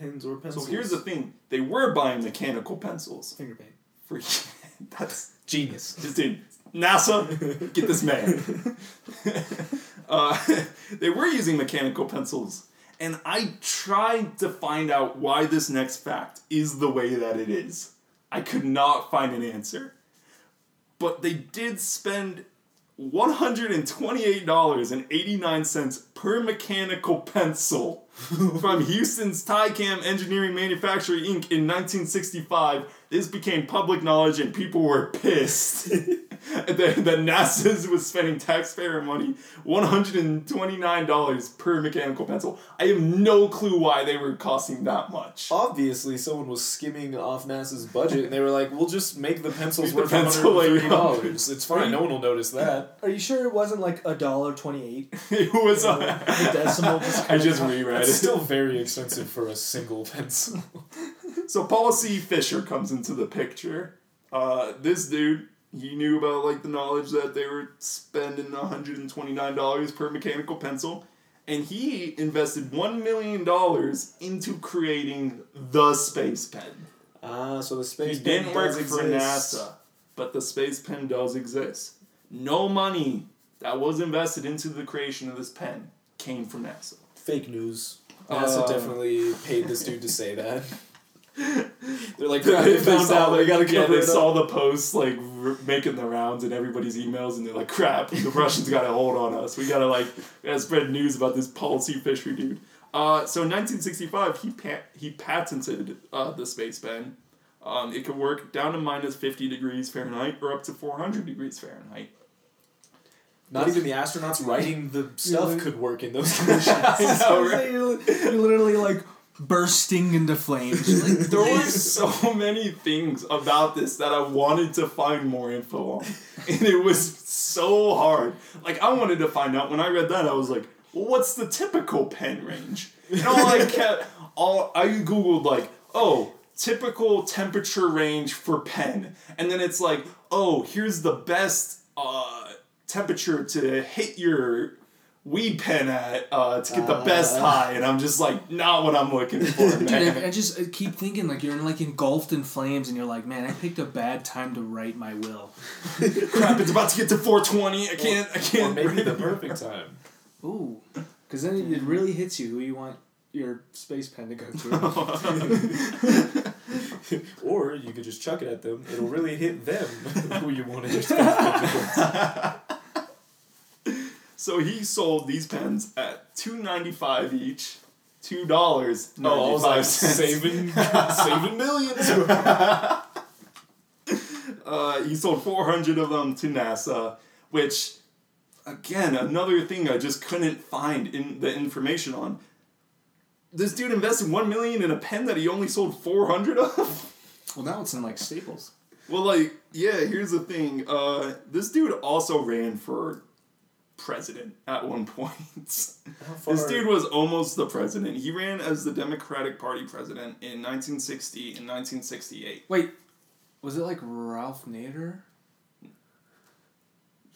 pens or pencils so pencils? here's the thing: they were buying mechanical pencils finger paint. for. [LAUGHS] that's genius. just dude. NASA, get this man. Uh, [LAUGHS] they were using mechanical pencils, and I tried to find out why this next fact is the way that it is. I could not find an answer. But they did spend $128.89 per mechanical pencil [LAUGHS] from Houston's Tycam Engineering Manufacturing Inc. in 1965. This became public knowledge and people were pissed [LAUGHS] [LAUGHS] that, that NASA was spending taxpayer money $129 per mechanical pencil. I have no clue why they were costing that much. Obviously, someone was skimming off NASA's budget, and they were like, "We'll just make the pencils Make the worth pencil, $130. dollars. It's fine. No one will notice that." Are you sure it wasn't like a dollar twenty eight? [LAUGHS] it was. The decimal [LAUGHS] just I just got- reread It's it. still very expensive for a single pencil. So Paul C. Fisher comes into the picture. Uh, this dude, he knew about like the knowledge that they were spending hundred and twenty nine dollars per mechanical pencil, and he invested one million dollars into creating the space pen. Ah, so the space He pen didn't work does for exist. NASA, but the space pen does exist. No money that was invested into the creation of this pen came from NASA. Fake news. NASA Uh, definitely paid this dude to say that. [LAUGHS] They're like, they, they found out. They gotta yeah, they it up." saw the posts like r- making the rounds in everybody's emails, and they're like, "Crap, the Russians got a hold on us. We gotta like, we gotta spread news about this Paul C. Fisher dude." Uh, so in 1965, he pa- he patented uh, the space pen. Um, it could work down to minus 50 degrees Fahrenheit or up to 400 degrees Fahrenheit. Not even the astronauts writing the [LAUGHS] stuff could work in those [LAUGHS] conditions. So right? [LAUGHS] you're, you're literally like bursting into flames. [LAUGHS] Like, There were so many things about this that I wanted to find more info on. [LAUGHS] And it was so hard. Like, I wanted to find out. When I read that, I was like, well, what's the typical pen range? And all I [LAUGHS] kept, all, I Googled, like, oh, typical temperature range for pen. And then it's like, oh, here's the best uh, temperature to hit your weed pen at uh, to get the best Uh. high. And I'm just like, not what I'm looking for, Dude. I, I just I keep thinking like you're like engulfed in flames, and you're like, man, I picked a bad time to write my will. [LAUGHS] crap, it's about to get to 420. I can't, I can't. maybe the perfect time. Ooh, because then it really hits you who you want your space pen to go to. [LAUGHS] or you could just chuck it at them. It'll really hit them [LAUGHS] who you wanted your space pen to go to. So he sold these pens at two ninety five each, two dollars. Oh, I was like saving, [LAUGHS] saving millions. [LAUGHS] Uh, he sold four hundred of them to NASA, which, again, another thing I just couldn't find in the information on. This dude invested one million in a pen that he only sold four hundred of. well, now it's in like Staples. Well, like, yeah, here's the thing. Uh, this dude also ran for president at one [LAUGHS] point. This dude was almost the president. He ran as the Democratic Party president in 1960 and 1968. Wait, was it like Ralph Nader?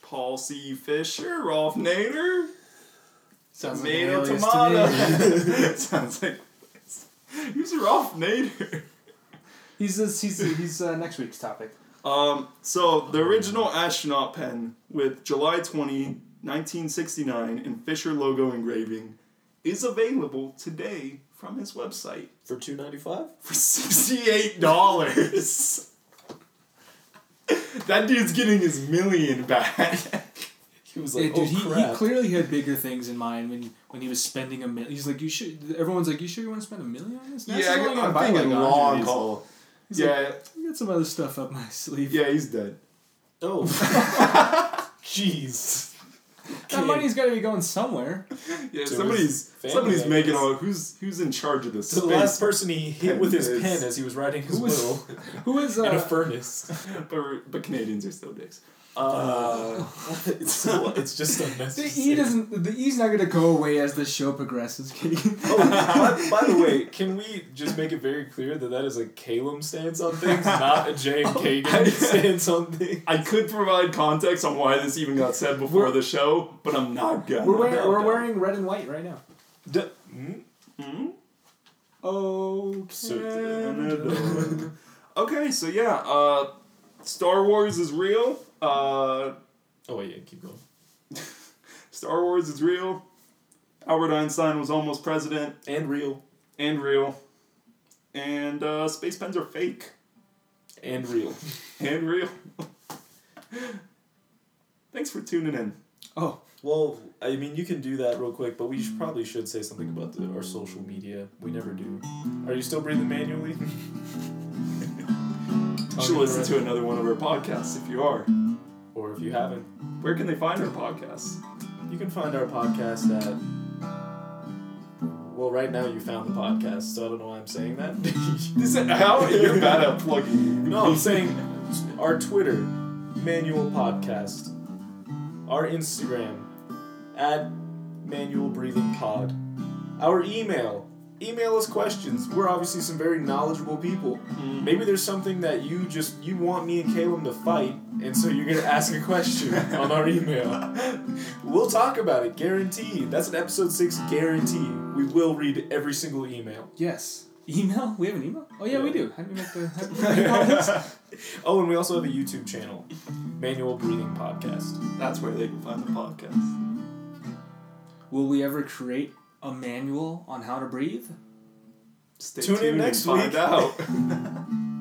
Paul C. Fisher, Ralph Nader, Sounds like tomato, to tomato. me. [LAUGHS] Sounds like who's Ralph Nader? he's this, he's he's uh, next week's topic. Um, so the original astronaut pen with July 20, 1969 and Fisher logo engraving is available today from his website for two ninety five. for $68. [LAUGHS] that dude's getting his million back. He was Yeah, like, dude, oh he, he clearly had bigger things in mind when when he was spending a million. He's like, you should. Everyone's like, you sure you want to spend a million on this? NASA's yeah, only I, gonna I'm buy, thinking like, long of these. haul. He's Yeah, like, I got some other stuff up my sleeve. yeah, he's dead. oh, [LAUGHS] jeez. That money's got to be going somewhere. [LAUGHS] Yeah, To somebody's family, somebody's I making guess. all who's who's in charge of this. To the space. last person he hit with his Pen is- pen as he was writing his Who was- will Who is [LAUGHS] in a uh, furnace. [LAUGHS] but, but Canadians are still dicks. Uh, [LAUGHS] it's so it's just the unnecessary. E doesn't. The E's not going to go away as the show progresses. [LAUGHS] Keegan. Oh, by, by the way, can we just make it very clear that that is a Calum stance on things, not a Jay and [LAUGHS] Kagan stance on things? I could provide context on why this even got said before We're- the show, but I'm not gonna. we're wearing, no, we're wearing red and white right now. D-? Hmm? Oh, Canada. okay, so yeah, uh, Star Wars is real. Uh, Oh wait, yeah, keep going. [LAUGHS] Star Wars is real. Albert Einstein was almost president And real. and real. And uh, space pens are fake And real. [LAUGHS] and real. [LAUGHS] Thanks for tuning in. Oh, Well, I mean, you can do that real quick, but we should, probably should say something about the, our social media. We never do. Are you still breathing manually? You should listen to another one of our podcasts if you are. If you haven't, Where can they find our podcast? you can find our podcast at. Well, right now you found the podcast, so I don't know why I'm saying that. This [LAUGHS] [LAUGHS] is, how you're bad at plugging. No, I'm saying our Twitter, Manual Podcast. Our Instagram, at Manual Breathing Pod. Our email, email us questions. We're obviously some very knowledgeable people. Mm-hmm. Maybe there's something that you just you want me and Caleb to fight, and so you're gonna ask a question on our email. [LAUGHS] We'll talk about it, guaranteed. That's an episode six guarantee. We will read every single email. yes. Email? We have an email? Oh yeah, we do. How do we make the? How do we call this? [LAUGHS] Oh, and we also have a YouTube channel, Manual Breathing Podcast. That's where they can find the podcast. Will we ever create a manual on how to breathe? Stay Tune in tuned next and find week. out. [LAUGHS]